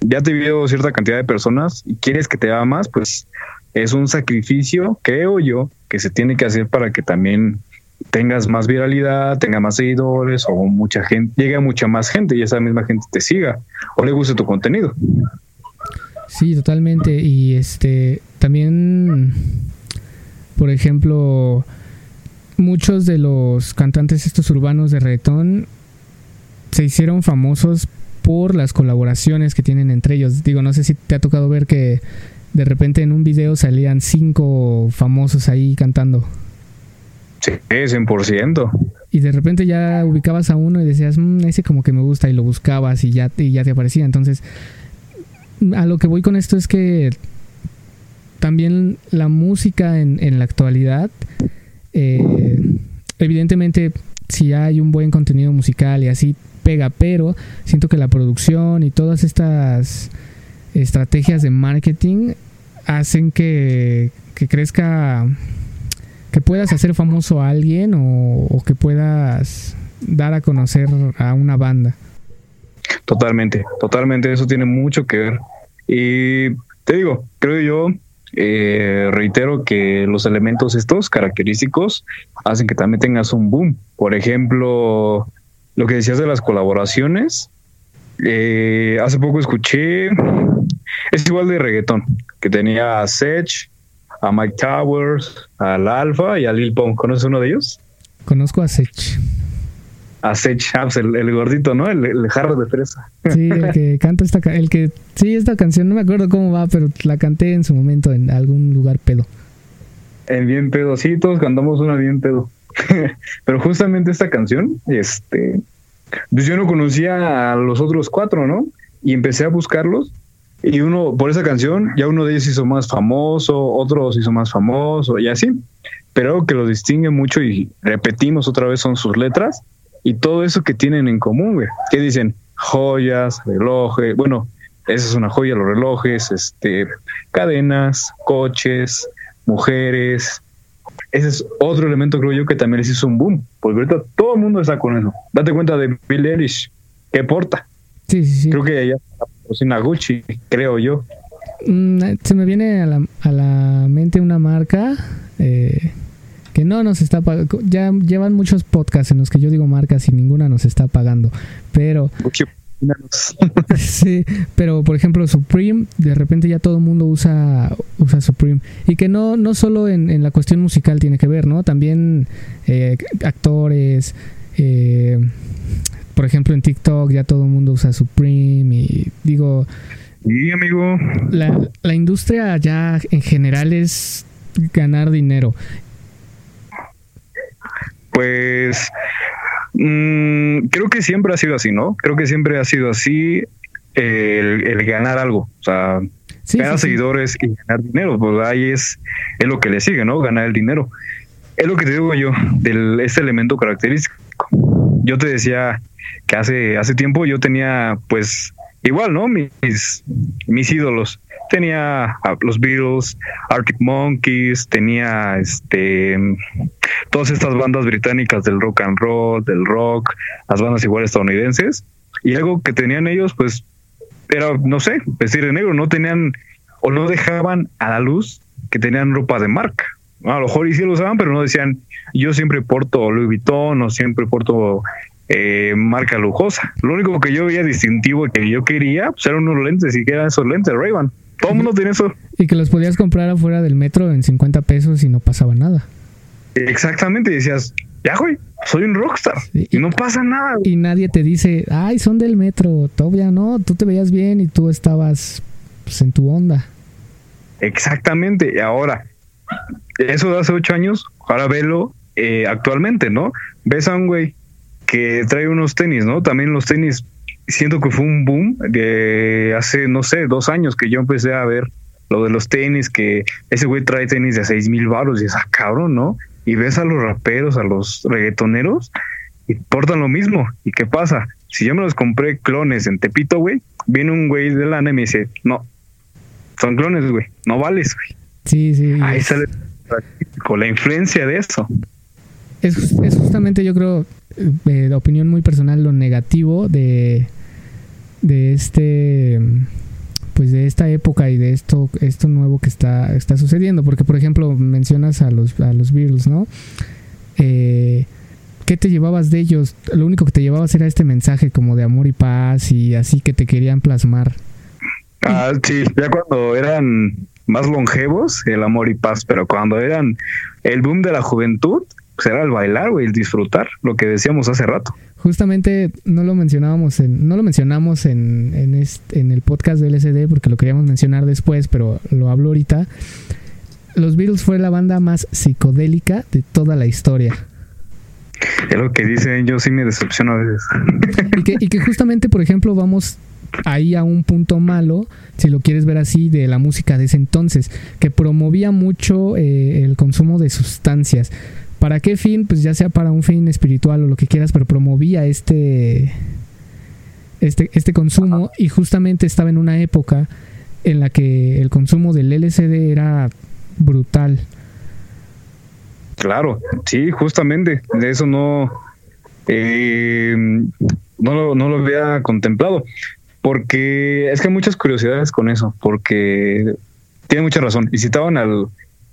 ya te vio cierta cantidad de personas y quieres que te haga más, pues es un sacrificio, creo yo, que se tiene que hacer para que también tengas más viralidad, tenga más seguidores o mucha gente, llegue a mucha más gente y esa misma gente te siga o le guste tu contenido. Sí, totalmente. Y este también, por ejemplo, muchos de los cantantes estos urbanos de reggaetón se hicieron famosos por las colaboraciones que tienen entre ellos. Digo, no sé si te ha tocado ver que de repente en un video salían cinco famosos ahí cantando. Sí, 100%. y de repente ya ubicabas a uno y decías, mmm, ese como que me gusta y lo buscabas y ya, y ya te aparecía. Entonces, a lo que voy con esto es que también la música en, en la actualidad, eh, evidentemente si hay un buen contenido musical y así pega, pero siento que la producción y todas estas estrategias de marketing hacen que, que crezca, que puedas hacer famoso a alguien o, que puedas dar a conocer a una banda. Totalmente, totalmente, eso tiene mucho que ver. Y te digo, creo yo, eh, reitero que los elementos estos característicos hacen que también tengas un boom. Por ejemplo, lo que decías de las colaboraciones, eh, hace poco escuché, es igual de reggaetón, que tenía Sech, a Mike Towers, al Alfa y a Lil Pump. ¿Conoces uno de ellos? Conozco a Sech. A Sech Chaps, el, el, gordito, ¿no? El, el, jarro de fresa. Sí, el que canta esta el que sí esta canción, no me acuerdo cómo va, pero la canté en su momento en algún lugar pedo. En bien pedo, sí, todos cantamos una bien pedo. pero justamente esta canción, este, pues yo no conocía a los otros cuatro, ¿no? Y empecé a buscarlos y uno, por esa canción, ya uno de ellos hizo más famoso, otro se hizo más famoso y así. Pero algo que lo distingue mucho y repetimos otra vez son sus letras y todo eso que tienen en común, güey. ¿Qué dicen? Joyas, relojes, bueno, esa es una joya, los relojes, este, cadenas, coches, mujeres. Ese es otro elemento, creo yo, que también les hizo un boom. Porque ahorita todo el mundo está con eso. Date cuenta de Bill Eilish, ¿qué porta? Sí, sí, sí. Creo que ella cocina Gucci, creo yo. Mm, se me viene a la, a la mente una marca eh, que no nos está pagando. Ya llevan muchos podcasts en los que yo digo marcas y ninguna nos está pagando. Pero. sí, pero por ejemplo, Supreme, de repente ya todo el mundo usa, usa Supreme. Y que no, no solo en, en la cuestión musical tiene que ver, ¿no? También eh, actores. Eh, por ejemplo, en TikTok ya todo el mundo usa Supreme. Y digo. Sí, amigo. La, la industria ya en general es ganar dinero. Pues mmm, creo que siempre ha sido así, ¿no? Creo que siempre ha sido así el, el ganar algo. O sea, sí, ganar sí, seguidores sí. y ganar dinero. Pues ahí es, es lo que le sigue, ¿no? Ganar el dinero. Es lo que te digo yo, de este elemento característico. Yo te decía que hace, hace tiempo yo tenía, pues, igual, ¿no? Mis, mis ídolos tenía los Beatles, Arctic Monkeys, tenía este todas estas bandas británicas del rock and roll, del rock, las bandas igual estadounidenses, y algo que tenían ellos, pues, era, no sé, vestir de negro, no tenían o no dejaban a la luz que tenían ropa de marca. A lo mejor y sí lo usaban, pero no decían, yo siempre porto Louis Vuitton o siempre porto eh, marca lujosa. Lo único que yo veía distintivo y que yo quería pues, eran unos lentes y que eran esos lentes Ray-Ban. Todo el mundo tiene eso. Y que los podías comprar afuera del metro en 50 pesos y no pasaba nada. Exactamente, y decías, ya, güey, soy un rockstar. Sí, y, y, no pasa nada. Y nadie te dice, ay, son del metro. Todavía no, tú te veías bien y tú estabas pues, en tu onda. Exactamente, y ahora, eso de hace ocho años, ahora velo eh, actualmente, ¿no? Ves a un güey que trae unos tenis, ¿no? También los tenis siento que fue un boom de hace, no sé, dos años que yo empecé a ver lo de los tenis, que ese güey trae tenis de seis mil baros y es ah, cabrón, ¿no? Y ves a los raperos, a los reggaetoneros y portan lo mismo. ¿Y qué pasa? Si yo me los compré clones en Tepito, güey, viene un güey de lana y me dice, no, son clones, güey, no vales, güey. Sí, sí. Ahí sale con la influencia de eso. Es, es justamente, yo creo, eh, opinión muy personal, lo negativo de, de este pues de esta época y de esto esto nuevo que está está sucediendo. Porque por ejemplo mencionas a los a los Beatles no eh, qué te llevabas de ellos lo único que te llevabas era este mensaje como de amor y paz y así que te querían plasmar. Ah sí ya cuando eran más longevos el amor y paz pero cuando eran el boom de la juventud pues era el bailar güey el disfrutar lo que decíamos hace rato justamente no lo mencionábamos en, no lo mencionamos en, en, este, en el podcast del LSD porque lo queríamos mencionar después, pero lo hablo ahorita. Los Beatles fue la banda más psicodélica de toda la historia. Es lo que dicen, yo sí me decepciono a veces. Y que, y que justamente, por ejemplo, vamos ahí a un punto malo, si lo quieres ver así, de la música de ese entonces, que promovía mucho eh, el consumo de sustancias. ¿Para qué fin? Pues ya sea para un fin espiritual o lo que quieras, pero promovía este, este, este consumo y justamente estaba en una época en la que el consumo del LCD era brutal. Claro, sí, justamente, de eso no, eh, no, lo, no lo había contemplado, porque es que hay muchas curiosidades con eso, porque tiene mucha razón. Y citaban al,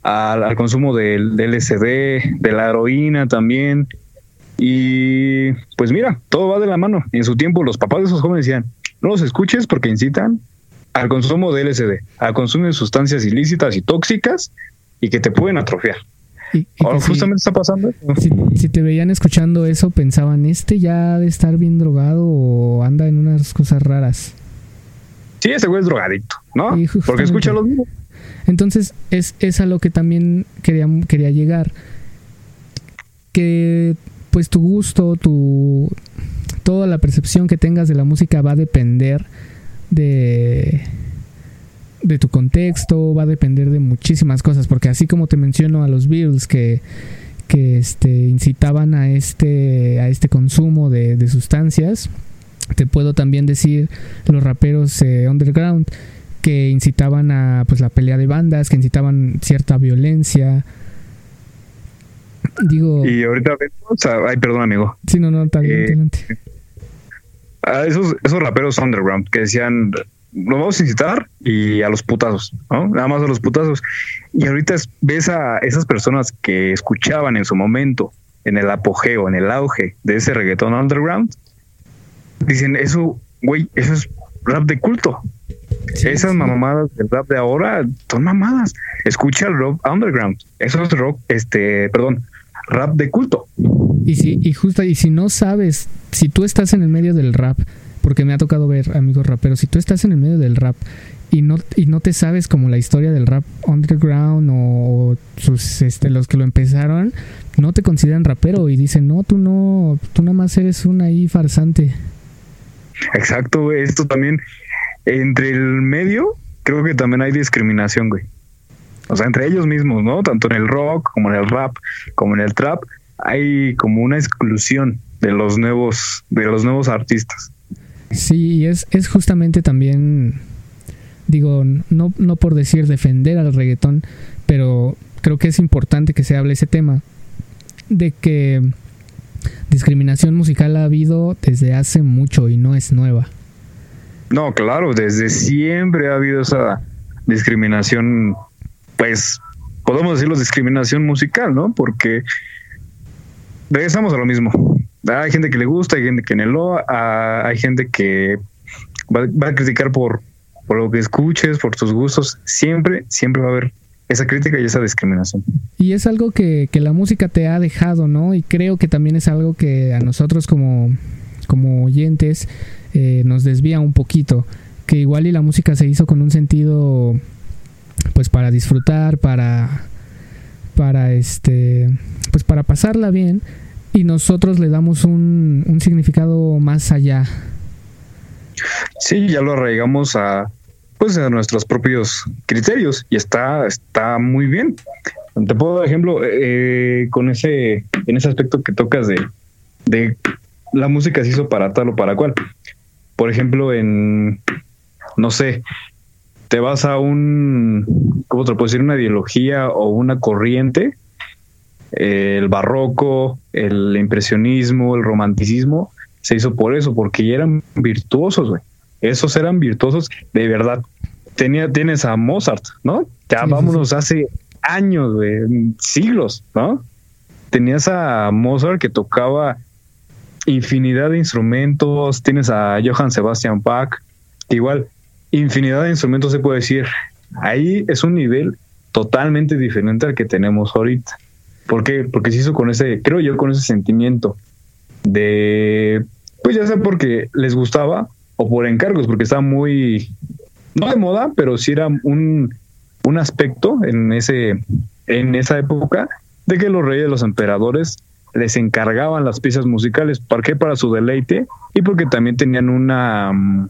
al, consumo del, del, LSD, de la heroína también, y pues mira, todo va de la mano. En su tiempo los papás de esos jóvenes decían, no los escuches porque incitan al consumo de LSD, al consumo de sustancias ilícitas y tóxicas y que te pueden atrofiar. Y, y Ahora, que si- justamente está pasando. si, si te veían escuchando eso, pensaban, este ya ha de estar bien drogado o anda en unas cosas raras. Sí, ese güey es drogadicto, ¿no? Sí, Porque justamente. escucha los mismos. Entonces, es, es a lo que también quería, quería llegar. Que pues tu gusto, tu toda la percepción que tengas de la música va a depender de de tu contexto, va a depender de muchísimas cosas, porque así como te menciono a los Beatles que que este incitaban a este a este consumo de, sustancias, te puedo también decir los raperos eh, underground que incitaban a pues la pelea de bandas, que incitaban cierta violencia. Digo, Y ahorita vemos, a- ay, perdón, amigo. sí, no, no, está bien, Eh, adelante. A esos, esos raperos underground que decían, lo vamos a incitar y a los putazos, ¿no? Nada más a los putazos. Y ahorita es- ves a esas personas que escuchaban en su momento, en el apogeo, en el auge de ese reggaetón underground, dicen, eso, güey, eso es rap de culto. Sí, Esas sí. mamadas del rap de ahora son mamadas. Escucha el rock underground. Eso es rock, este, perdón, rap de culto. Y si, y justo, y si no sabes, si tú estás en el medio del rap, porque me ha tocado ver amigos raperos, si tú estás en el medio del rap y no, y no te sabes como la historia del rap underground o sus, este, los que lo empezaron, no te consideran rapero y dicen, no, tú no, tú nada más eres un ahí farsante. Exacto. Esto también, entre el medio, creo que también hay discriminación, güey. O sea, entre ellos mismos, ¿no? Tanto en el rock como en el rap, como en el trap, hay como una exclusión de los nuevos, de los nuevos artistas. Sí, es, es justamente también, digo, no, no por decir defender al reggaetón, pero creo que es importante que se hable ese tema de que discriminación musical ha habido desde hace mucho y no es nueva. No, claro, desde siempre ha habido esa discriminación, pues, podemos decirlo discriminación musical, ¿no? Porque regresamos a lo mismo. Hay gente que le gusta, hay gente que no hay gente que va, va a criticar por, por lo que escuches, por tus gustos. Siempre, siempre va a haber esa crítica y esa discriminación. Y es algo que, que la música te ha dejado, ¿no? Y creo que también es algo que a nosotros como, como oyentes eh, nos desvía un poquito. Que igual y la música se hizo con un sentido, pues para disfrutar, para, para este, pues para pasarla bien. Y nosotros le damos un, un significado más allá. Sí, ya lo arraigamos a pues a nuestros propios criterios y está está muy bien. Te puedo dar ejemplo eh, con ese en ese aspecto que tocas de de la música se hizo para tal o para cual. Por ejemplo, en no sé, te vas a un ¿cómo te lo puedo decir? una ideología o una corriente eh, el barroco, el impresionismo, el romanticismo, se hizo por eso, porque ya eran virtuosos, güey. Esos eran virtuosos de verdad. Tenía, tienes a Mozart, ¿no? Ya Sí, sí, vámonos hace años, güey, siglos, ¿no? Tenías a Mozart que tocaba infinidad de instrumentos, tienes a Johann Sebastian Bach, igual, infinidad de instrumentos se puede decir. Ahí es un nivel totalmente diferente al que tenemos ahorita. ¿Por qué? Porque se hizo con ese, creo yo, con ese sentimiento de, pues ya sea porque les gustaba o por encargos, porque estaba muy, no de moda, pero sí era un, un aspecto en ese, en esa época de que los reyes, los emperadores les encargaban las piezas musicales. ¿Para qué? Para su deleite y porque también tenían una mm,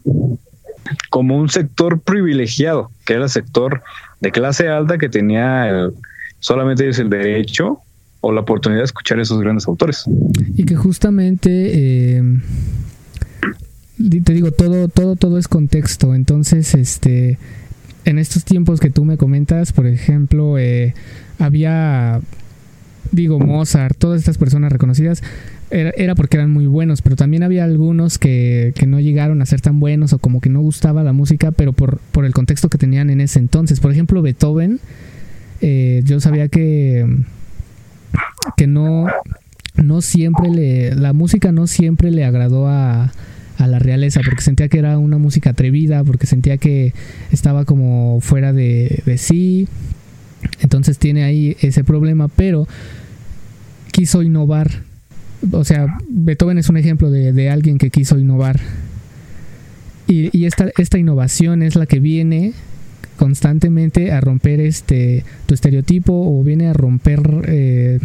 como un sector privilegiado, que era el sector de clase alta que tenía el, solamente ellos el derecho o la oportunidad de escuchar a esos grandes autores. Y que justamente eh, te digo, todo, todo, todo es contexto. Entonces, este en estos tiempos que tú me comentas, por ejemplo, eh, había, digo, Mozart, todas estas personas reconocidas, era, porque eran muy buenos, pero también había algunos que, que, no llegaron a ser tan buenos o como que no gustaba la música, pero por, por el contexto que tenían en ese entonces. Por ejemplo, Beethoven, eh, yo sabía que, que no, no siempre le, la música no siempre le agradó a, a la realeza, porque sentía que era una música atrevida, porque sentía que estaba como fuera de, de sí. Entonces tiene ahí ese problema, pero quiso innovar. O sea, Beethoven es un ejemplo de, de alguien que quiso innovar. Y, y, esta, esta innovación es la que viene constantemente a romper este tu estereotipo o viene a romper eh,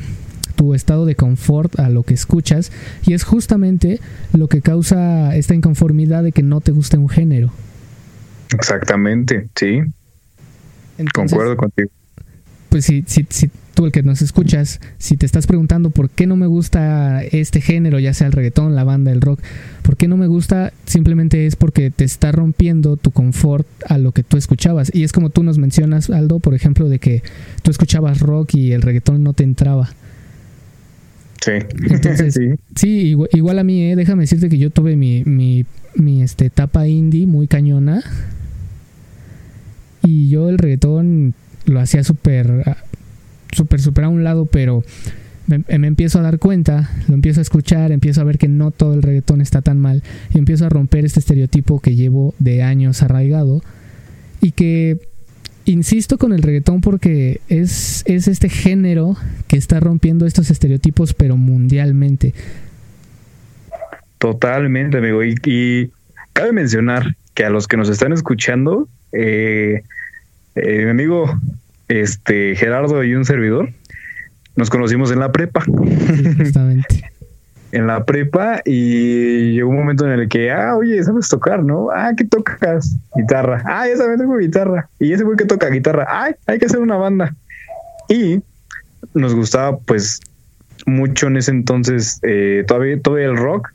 tu estado de confort a lo que escuchas y es justamente lo que causa esta inconformidad de que no te guste un género. Exactamente, sí. Concuerdo contigo. Pues si, si, si tú el que nos escuchas, si te estás preguntando por qué no me gusta este género, ya sea el reggaetón, la banda, el rock, por qué no me gusta, simplemente es porque te está rompiendo tu confort a lo que tú escuchabas. Y es como tú nos mencionas, Aldo, por ejemplo, de que tú escuchabas rock y el reggaetón no te entraba. Sí. Entonces, sí, igual, a mí, ¿eh? déjame decirte que yo tuve mi, mi, mi este, etapa indie muy cañona. Y yo el reggaetón lo hacía súper, súper, súper a un lado, pero me, me, empiezo a dar cuenta, lo empiezo a escuchar, empiezo a ver que no todo el reggaetón está tan mal y empiezo a romper este estereotipo que llevo de años arraigado y que insisto con el reggaetón porque es, es este género que está rompiendo estos estereotipos, pero mundialmente. Totalmente, amigo. Y, cabe mencionar que a los que nos están escuchando, eh, eh, mi amigo este Gerardo y un servidor, nos conocimos en la prepa. justamente en la prepa y llegó un momento en el que, ah, oye, sabes tocar, ¿no? Ah, ¿qué tocas? Guitarra. Ah, ya sabes, tengo guitarra. Y ese güey que toca guitarra. Ay, hay que hacer una banda. Y nos gustaba, pues, mucho en ese entonces, eh, todavía, todavía el rock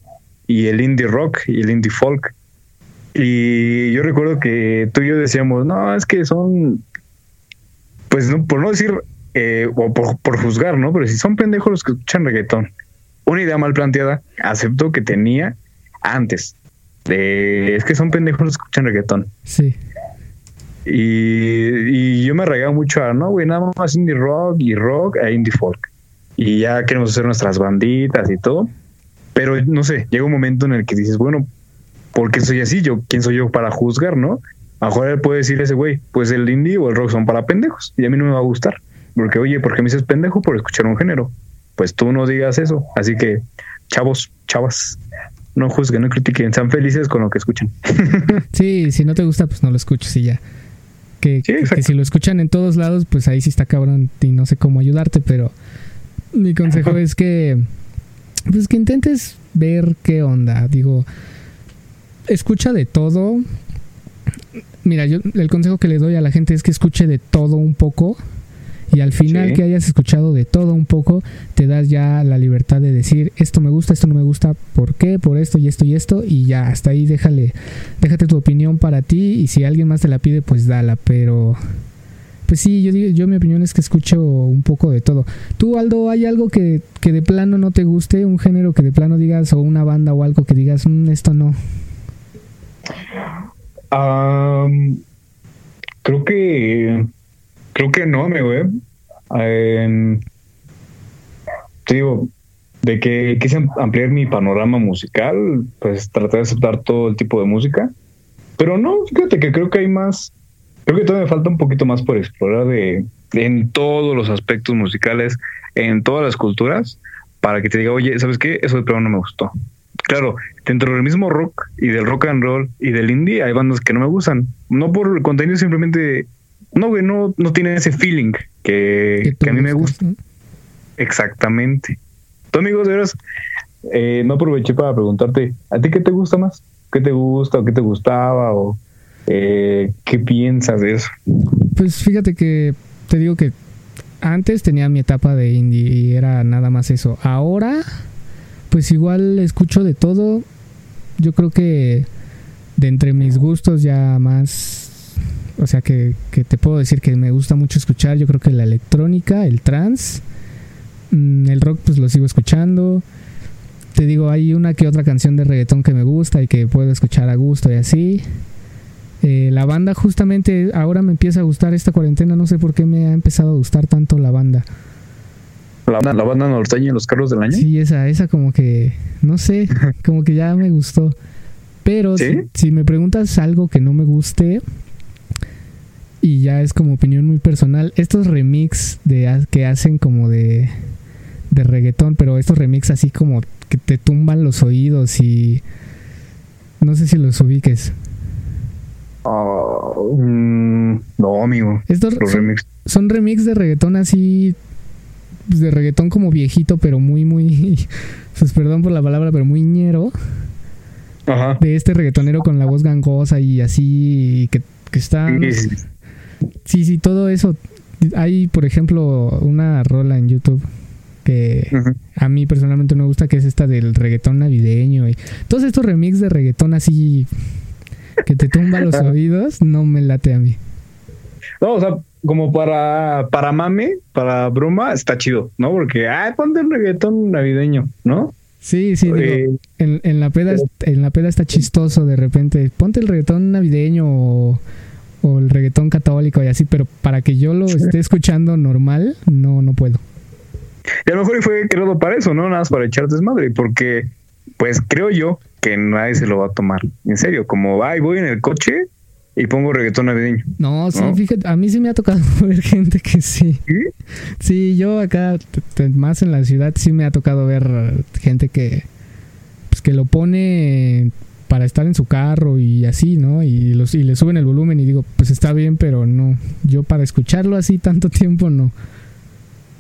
y el indie rock y el indie folk. Y yo recuerdo que tú y yo decíamos, no, es que son, pues, no, por no decir, eh, o por, por juzgar, ¿no? Pero si son pendejos los que escuchan reggaetón una idea mal planteada, acepto que tenía antes. De, es que son pendejos los que escuchan reggaetón. Sí. Y, yo me arraigaba mucho a, no, güey, nada más indie rock y rock e indie folk. Y ya queremos hacer nuestras banditas y todo. Pero no sé, llega un momento en el que dices, bueno, ¿por qué soy así? Yo, ¿quién soy yo para juzgar, no? A mejor él puede decir ese güey, pues el indie o el rock son para pendejos y a mí no me va a gustar. Porque, oye, ¿por qué me dices pendejo por escuchar un género? pues tú no digas eso. Así que, chavos, chavas, no juzguen, no critiquen, sean felices con lo que escuchan. sí, si no te gusta, pues no lo escuches y ya. Que, si lo escuchan en todos lados, pues ahí sí está cabrón y no sé cómo ayudarte, pero mi consejo es que, pues que intentes ver qué onda. Digo, escucha de todo. Mira, yo el consejo que le doy a la gente es que escuche de todo un poco y al final que hayas escuchado de todo un poco, te das ya la libertad de decir, esto me gusta, esto no me gusta, ¿por qué? Por esto y esto y esto, y ya, hasta ahí déjale, déjate tu opinión para ti, y si alguien más te la pide, pues dala, pero... Pues sí, yo, yo mi opinión es que escucho un poco de todo. ¿Tú, Aldo, hay algo que, que de plano no te guste? ¿Un género que de plano digas, o una banda o algo que digas, mm, esto no? Creo que Creo que no, amigo. Eh. te digo, de que quise ampliar mi panorama musical, pues traté de aceptar todo el tipo de música. Pero no, fíjate que creo que hay más. Creo que todavía me falta un poquito más por explorar de, en todos los aspectos musicales, en todas las culturas, para que te diga, oye, ¿sabes qué? Eso de plano no me gustó. Claro, dentro del mismo rock y del rock and roll y del indie hay bandas que no me gustan. No por el contenido, simplemente no, güey, no, no tiene ese feeling que, a mí me gusta. Exactamente. Tu amigo, de veras, eh, no aproveché para preguntarte, ¿a ti qué te gusta más? ¿Qué te gusta o qué te gustaba o eh, qué piensas de eso? Pues fíjate que te digo que antes tenía mi etapa de indie y era nada más eso. Ahora, pues igual escucho de todo. Yo creo que de entre mis gustos ya más, o sea que, que te puedo decir que me gusta mucho escuchar, yo creo que la electrónica, el trance, mm, el rock pues lo sigo escuchando. Te digo, hay una que otra canción de reggaetón que me gusta y que puedo escuchar a gusto y así. Eh, la banda justamente ahora me empieza a gustar esta cuarentena, no sé por qué me ha empezado a gustar tanto la banda. La banda, la banda norteña en los carros del año. Sí, esa, esa como que, no sé, como que ya me gustó. Pero ¿Sí? si, si me preguntas algo que no me guste, y ya es como opinión muy personal, estos remix de, que hacen como de, de reggaetón, pero estos remix así como que te tumban los oídos y no sé si los ubiques. Ah, mm, no, amigo. Estos Los son, remix. son remix de reggaetón así, pues, de reggaetón como viejito, pero muy, muy, pues perdón por la palabra, pero muy ñero. Ajá. de este reggaetonero con la voz gangosa y así que, que está Sí, sí, todo eso. Hay por ejemplo una rola en YouTube que a mí personalmente no me gusta que es esta del reggaetón navideño y todos estos remix de reggaetón así que te tumba los oídos no me late a mí No, o sea, como para, para mame, para broma, está chido, ¿no? Porque, ay, ponte el reggaetón navideño, ¿no? sí sí digo, Eh, en, en la peda en la peda está chistoso de repente ponte el reggaetón navideño o, o el reggaetón católico y así pero para que yo lo esté escuchando normal no no puedo y a lo mejor fue creado para eso, ¿no? Nada más para echar desmadre, porque, pues creo yo que nadie se lo va a tomar. En serio, como, ay, voy en el coche y pongo reggaetón navideño. No, sí, ¿No? fíjate, a mí sí me ha tocado ver gente que sí. ¿Sí? Sí, yo acá, más en la ciudad, sí me ha tocado ver gente que, pues, que lo pone para estar en su carro y así, ¿no? Y, los, y le suben el volumen y digo, pues está bien, pero no. Yo para escucharlo así tanto tiempo, no.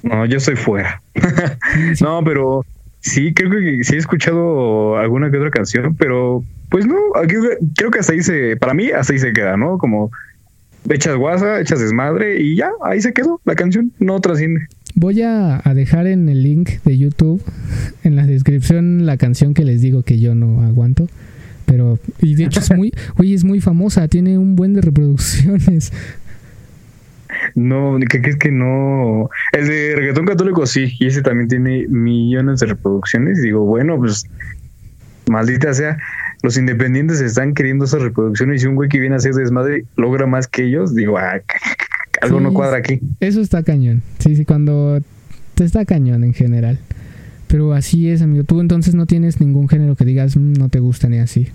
No, yo estoy fuera. Sí, sí. No, pero sí, creo que sí he escuchado alguna que otra canción, pero pues no, creo que hasta ahí se, para mí hasta ahí se queda, ¿no? Como echas guasa, echas desmadre y ya, ahí se quedó la canción, no trasciende. Voy a, a dejar en el link de YouTube, en la descripción, la canción que les digo que yo no aguanto. Pero, y de hecho es muy, oye, es muy famosa, tiene un buen de reproducciones. No, que, que es que no. El de reggaetón católico sí, y ese también tiene millones de reproducciones. Y digo, bueno, pues maldita sea, los independientes están queriendo esas reproducciones y un güey que viene a hacer desmadre logra más que ellos. Digo, ah, algo no cuadra aquí. Eso está cañón. Sí, sí, cuando te está cañón en general. Pero así es, amigo. Tú entonces no tienes ningún género que digas "Mm, no te gusta ni así.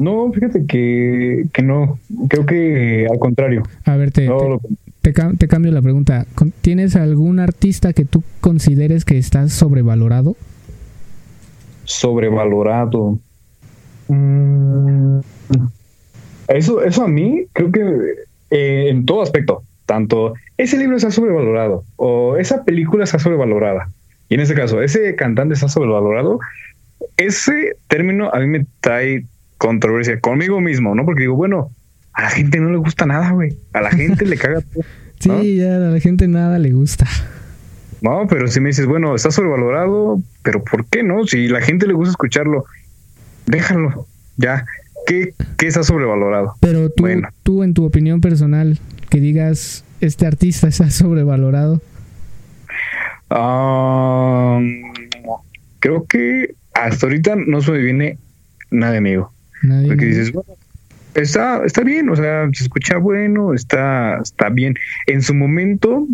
No, fíjate que, que no. Creo que al contrario. A ver, te, No, te- lo- te cam- te cambio la pregunta. ¿Tienes algún artista que tú consideres que está sobrevalorado? sobrevalorado. Mm, Eso, eso a mí creo que eh, en todo aspecto, tanto ese libro está sobrevalorado o esa película está sobrevalorada. Y en este caso, ese cantante está sobrevalorado. Ese término a mí me trae controversia conmigo mismo, ¿no? Porque digo, bueno, a la gente no le gusta nada, güey. A la gente le caga todo. Sí, ya a la gente nada le gusta. No, pero si me dices, bueno, está sobrevalorado, pero ¿por qué no? Si la gente le gusta escucharlo, déjalo, ya. ¿Qué, qué está sobrevalorado? Pero tú, Bueno. tú, en tu opinión personal, que digas, este artista está sobrevalorado. Ah, creo que hasta ahorita no se me viene nada amigo. Nadie. Porque dices, bueno, está, está bien, o sea, se escucha bueno, está, está bien. En su momento,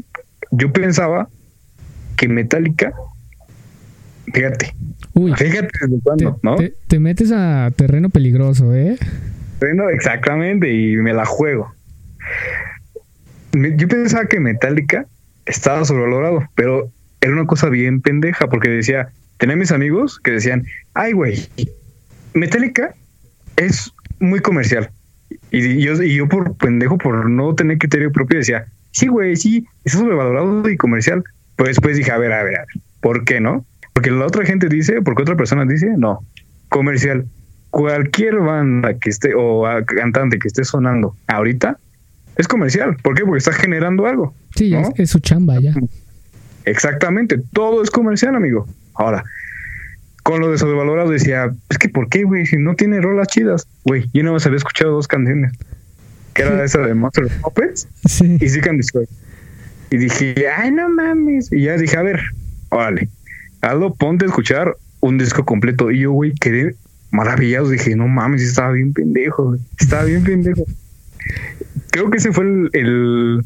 yo pensaba que Metallica, fíjate, Uy, fíjate desde te, cuándo, ¿no? te- te metes a terreno peligroso, ¿eh? Bueno, exactamente, y me la juego. Yo pensaba que Metallica estaba sobrevalorado, pero era una cosa bien pendeja, porque decía, tenía mis amigos que decían, ay, güey, Metallica es muy comercial. Y yo, y yo por pendejo, por no tener criterio propio, decía, sí, güey, sí, está sobrevalorado y comercial. Pero después dije, a ver, a ver, a ver, ¿por qué no? porque la otra gente dice, porque otra persona dice, no, comercial. Cualquier banda que esté o cantante que esté sonando ahorita es comercial. ¿Por qué? Porque está generando algo. Sí, es, su chamba ya. Exactamente, todo es comercial, amigo. Ahora, con lo de sobrevalorado decía, es que ¿por qué, güey? Si no tiene rolas chidas, güey, yo no más había escuchado dos canciones, que era esa de Monster Puppets sí. y Seek and Destroy. Y dije, ay, no mames. Y ya dije, a ver, órale, Aldo, ponte a escuchar un disco completo. Y yo, güey, quedé maravillado. Dije, no mames, estaba bien pendejo, güey. Estaba bien pendejo. Creo que ese fue el,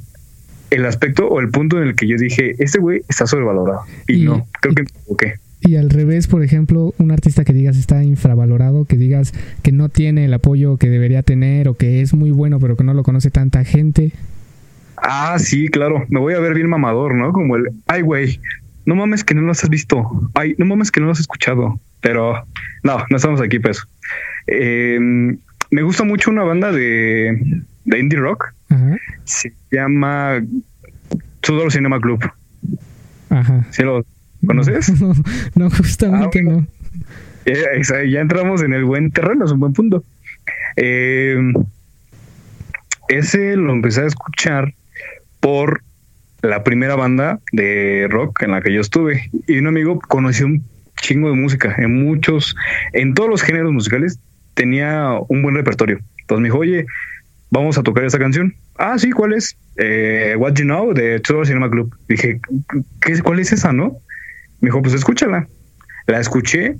el, aspecto o el punto en el que yo dije, este güey está sobrevalorado. Y, no, creo que me equivoqué. Y al revés, por ejemplo, un artista que digas está infravalorado, que digas que no tiene el apoyo que debería tener o que es muy bueno pero que no lo conoce tanta gente. Ah, sí, claro. Me voy a ver bien mamador, ¿no? Como el, ay, güey, no mames que no los has visto. Ay, no mames que no los has escuchado. Pero no, no estamos aquí, pues. Me gusta mucho una banda de, de indie rock. Se llama Tudor Cinema Club. Ajá. ¿Sí lo conoces? No, justamente ah, no. ya entramos en el buen terreno, es un buen punto. Em, ese lo empecé a escuchar por la primera banda de rock en la que yo estuve. Y un amigo conoció un chingo de música, en muchos, en todos los géneros musicales, tenía un buen repertorio. Entonces me dijo, oye, vamos a tocar esta canción. Ah, sí, ¿cuál es? Eh, What You Know de Tudor Cinema Club. Dije, ¿qué, ¿cuál es esa, no? Me dijo, pues escúchala. La escuché,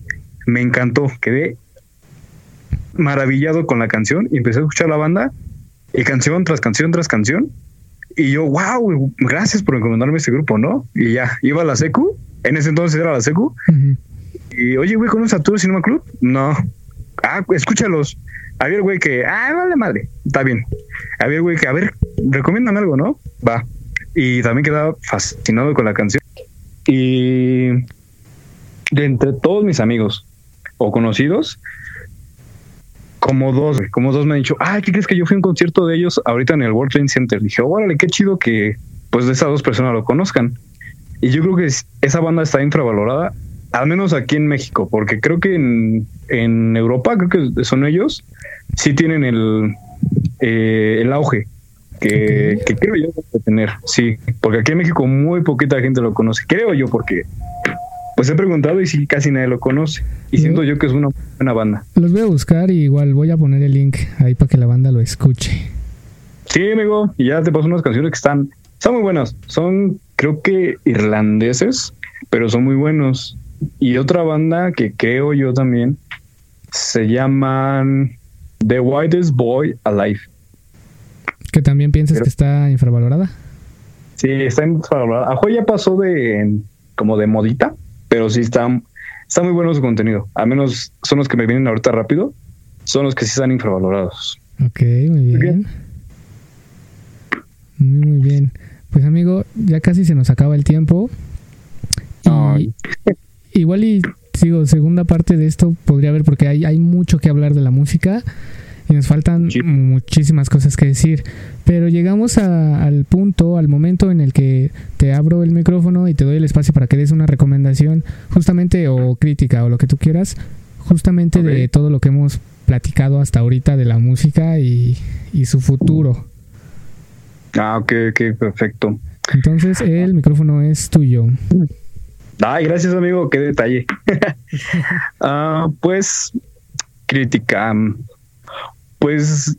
me encantó, quedé maravillado con la canción y empecé a escuchar la banda y canción tras canción tras canción y yo, wow, gracias por recomendarme este grupo, ¿no? Y ya, iba a la secu, en ese entonces era la secu. Y oye, güey, ¿conoces a tu Cinema Club? No. Ah, escúchalos. A ver, güey, que, ah, vale madre, está bien. A ver, güey, que, a ver, recomiéndame algo, ¿no? Va. Y también quedaba fascinado con la canción. Y de entre todos mis amigos o conocidos, como dos, como dos me han dicho, ay, ¿qué crees que yo fui a un concierto de ellos ahorita en el World Trade Center? Dije, órale, qué chido que pues de esas dos personas lo conozcan. Y yo creo que esa banda está infravalorada, al menos aquí en México, porque creo que en, en Europa, creo que son ellos, sí tienen el, eh, el auge que, que creo yo que tener, sí, porque aquí en México muy poquita gente lo conoce, creo yo, porque pues he preguntado y sí, casi nadie lo conoce. Y siento yo que es una buena banda. Los voy a buscar y igual voy a poner el link ahí para que la banda lo escuche. Sí, amigo, y ya te paso unas canciones que están, están muy buenas. Son, creo que irlandeses, pero son muy buenos. Y otra banda que creo yo también se llaman The Whitest Boy Alive. ¿Que también piensas que está infravalorada? Sí, está infravalorada. Ajo ya pasó de como de modita pero sí está, está muy bueno su contenido. Al menos son los que me vienen ahorita rápido, son los que sí están infravalorados. Ok, muy bien. Muy, muy bien. Pues amigo, ya casi se nos acaba el tiempo. Y igual y sigo, segunda parte de esto podría haber porque hay, hay mucho que hablar de la música y nos faltan muchísimas cosas que decir. Pero llegamos al punto, al momento en el que te abro el micrófono y te doy el espacio para que des una recomendación, justamente, o crítica, o lo que tú quieras, justamente de todo lo que hemos platicado hasta ahorita de la música y, su futuro. Ah, ok, ok, perfecto. Entonces, el micrófono es tuyo. Ay, gracias, amigo, qué detalle. Ah, pues, crítica. Pues.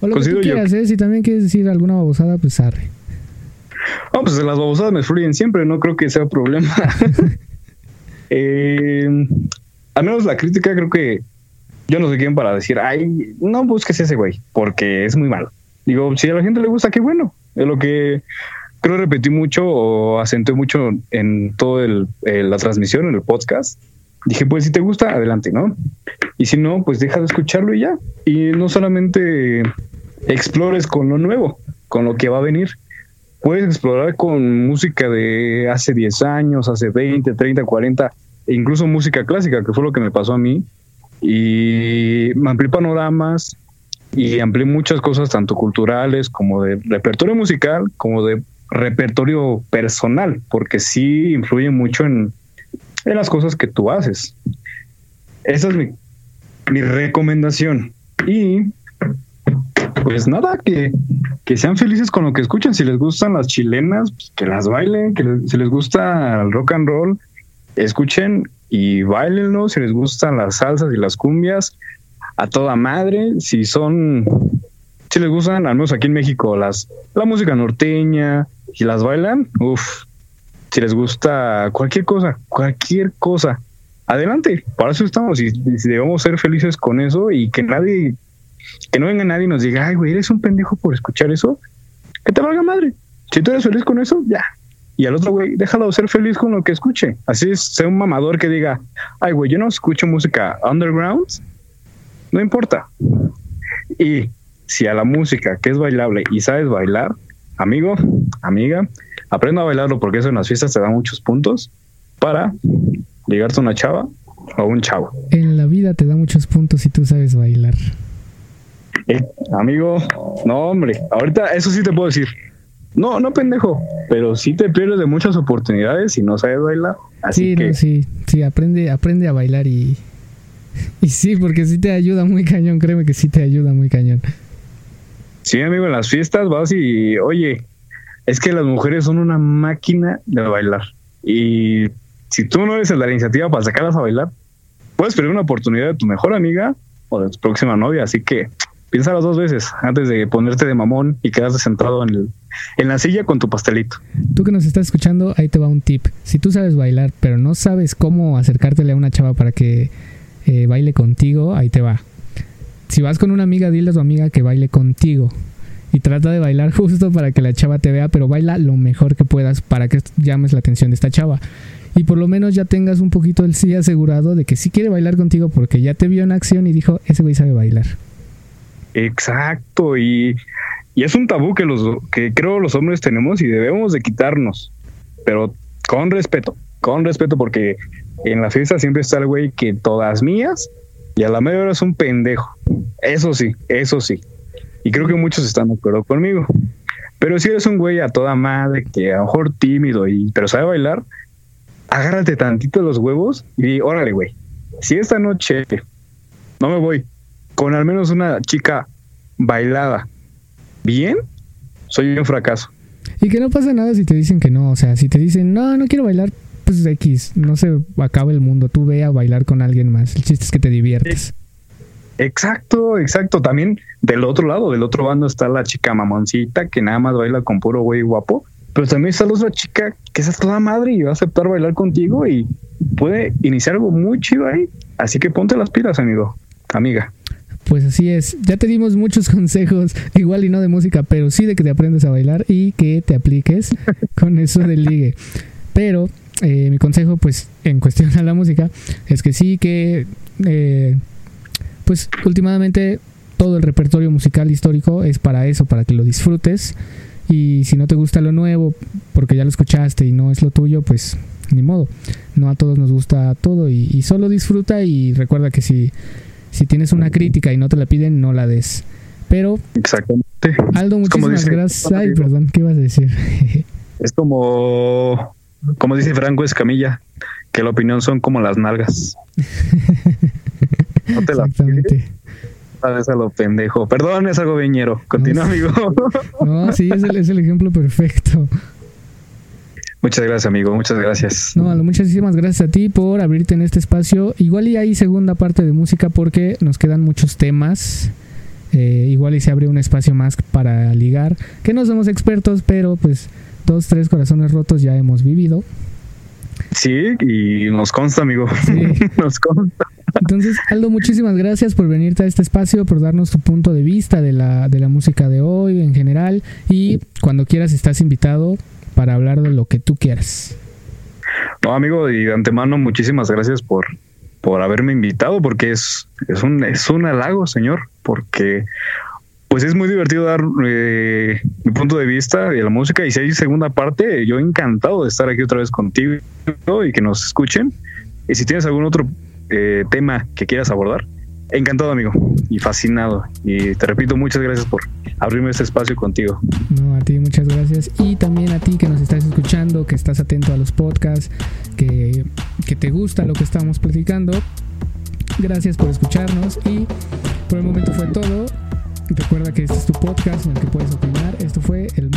O lo que tú quieras, ¿eh? Si también quieres decir alguna babosada, pues arre. No, pues las babosadas me fluyen siempre, no creo que sea problema. eh, al menos la crítica, creo que yo no sé quién para decir, ay, no busques ese güey, porque es muy malo. Digo, si a la gente le gusta, qué bueno. Es lo que creo repetí mucho o acentué mucho en toda la transmisión, en el podcast dije, pues si te gusta, adelante, ¿no? Y si no, pues deja de escucharlo y ya. Y no solamente explores con lo nuevo, con lo que va a venir. Puedes explorar con música de hace 10 años, hace 20, 30, 40, e incluso música clásica, que fue lo que me pasó a mí. Y me amplié panoramas y amplié muchas cosas, tanto culturales como de repertorio musical, como de repertorio personal, porque sí influye mucho en, en las cosas que tú haces. Esa es mi, mi recomendación. Y pues nada, que, que, sean felices con lo que escuchan. Si les gustan las chilenas, pues que las bailen. Que si les gusta el rock and roll, escuchen y bailenlo. Si les gustan las salsas y las cumbias, a toda madre. Si son, si les gustan, al menos aquí en México, las, la música norteña y las bailan, uff. Si les gusta cualquier cosa, cualquier cosa, adelante. Para eso estamos y, y debemos ser felices con eso y que nadie que no venga nadie y nos diga, ay, güey, eres un pendejo por escuchar eso. Que te valga madre. Si tú eres feliz con eso, ya. Y al otro, güey, déjalo ser feliz con lo que escuche. Así es, sea un mamador que diga, ay, güey, yo no escucho música underground. No importa. Y si a la música que es bailable y sabes bailar, amigo, amiga, aprenda a bailarlo porque eso en las fiestas te da muchos puntos para ligarte a una chava o un chavo. En la vida te da muchos puntos si tú sabes bailar. Eh, amigo, no, hombre, ahorita eso sí te puedo decir. No, no pendejo, pero sí te pierdes de muchas oportunidades si no sabes bailar. Así sí, que... sí, sí, aprende, aprende a bailar y, y sí, porque sí te ayuda muy cañón, créeme que sí te ayuda muy cañón. Sí, amigo, en las fiestas vas y, oye, es que las mujeres son una máquina de bailar. Y si tú no eres la iniciativa para sacarlas a bailar, puedes perder una oportunidad de tu mejor amiga o de tu próxima novia. Así que piénsalo dos veces antes de ponerte de mamón y quedarte sentado en la silla con tu pastelito. Tú que nos estás escuchando, ahí te va un tip. Si tú sabes bailar, pero no sabes cómo acercártele a una chava para que eh, baile contigo, ahí te va. Si vas con una amiga, dile a tu amiga que baile contigo. Y trata de bailar justo para que la chava te vea, pero baila lo mejor que puedas para que llames la atención de esta chava. Y por lo menos ya tengas un poquito el sí asegurado de que sí quiere bailar contigo porque ya te vio en acción y dijo, ese güey sabe bailar. Exacto, y, y es un tabú que, los, que creo los hombres tenemos y debemos de quitarnos, pero con respeto, con respeto, porque en la fiesta siempre está el güey que todas mías y a la media hora es un pendejo. Eso sí, eso sí. Y creo que muchos están de acuerdo conmigo. Pero si eres un güey a toda madre, que a lo mejor tímido, y, pero sabe bailar, agárrate tantito los huevos y órale, güey. Si esta noche no me voy, con al menos una chica bailada bien, soy un fracaso. Y que no pasa nada si te dicen que no, o sea, si te dicen, no, no quiero bailar, pues X, no se acaba el mundo, tú ve a bailar con alguien más, el chiste es que te diviertes. Exacto, exacto. También del otro lado, del otro bando está la chica mamoncita que nada más baila con puro güey guapo. Pero también está la otra chica que es toda madre y va a aceptar bailar contigo y puede iniciar algo muy chido ahí. Así que ponte las pilas, amigo, amiga. Pues así es, ya te dimos muchos consejos, igual y no de música, pero sí de que te aprendas a bailar y que te apliques con eso del ligue. Pero eh, mi consejo, pues en cuestión a la música, es que sí que, eh, pues últimamente todo el repertorio musical histórico es para eso, para que lo disfrutes. Y si no te gusta lo nuevo, porque ya lo escuchaste y no es lo tuyo, pues ni modo. No a todos nos gusta todo y, y solo disfruta y recuerda que si si tienes una crítica y no te la piden, no la des. Pero. Exactamente. Aldo, muchísimas gracias. Ay, perdón, ¿qué ibas a decir? es como. Como dice Franco Escamilla, que la opinión son como las nalgas. no te la Exactamente. Sabes a lo pendejo. Perdón, es algo veñero. Continúa, amigo. no, sí, es el, es el ejemplo perfecto. Muchas gracias, amigo. Muchas gracias. No, muchísimas gracias a ti por abrirte en este espacio. Igual y hay segunda parte de música porque nos quedan muchos temas. Eh, igual y se abre un espacio más para ligar. Que no somos expertos, pero pues dos, tres corazones rotos ya hemos vivido. Sí, y nos consta, amigo. Sí. nos consta. Entonces, Aldo, muchísimas gracias por venirte a este espacio, por darnos tu punto de vista de la, de la música de hoy en general. Y cuando quieras estás invitado para hablar de lo que tú quieras. No, amigo, y de antemano, muchísimas gracias por, por haberme invitado, porque es, es, un, es un halago, señor, porque pues es muy divertido dar eh, mi punto de vista de la música y si hay segunda parte, yo encantado de estar aquí otra vez contigo y que nos escuchen. Y si tienes algún otro eh, tema que quieras abordar, Encantado, amigo, y fascinado. Y te repito, muchas gracias por abrirme este espacio contigo. No, a ti muchas gracias. Y también a ti que nos estás escuchando, que estás atento a los podcasts, que, que te gusta lo que estamos platicando. Gracias por escucharnos y por el momento fue todo. Recuerda que este es tu podcast en el que puedes opinar. Esto fue el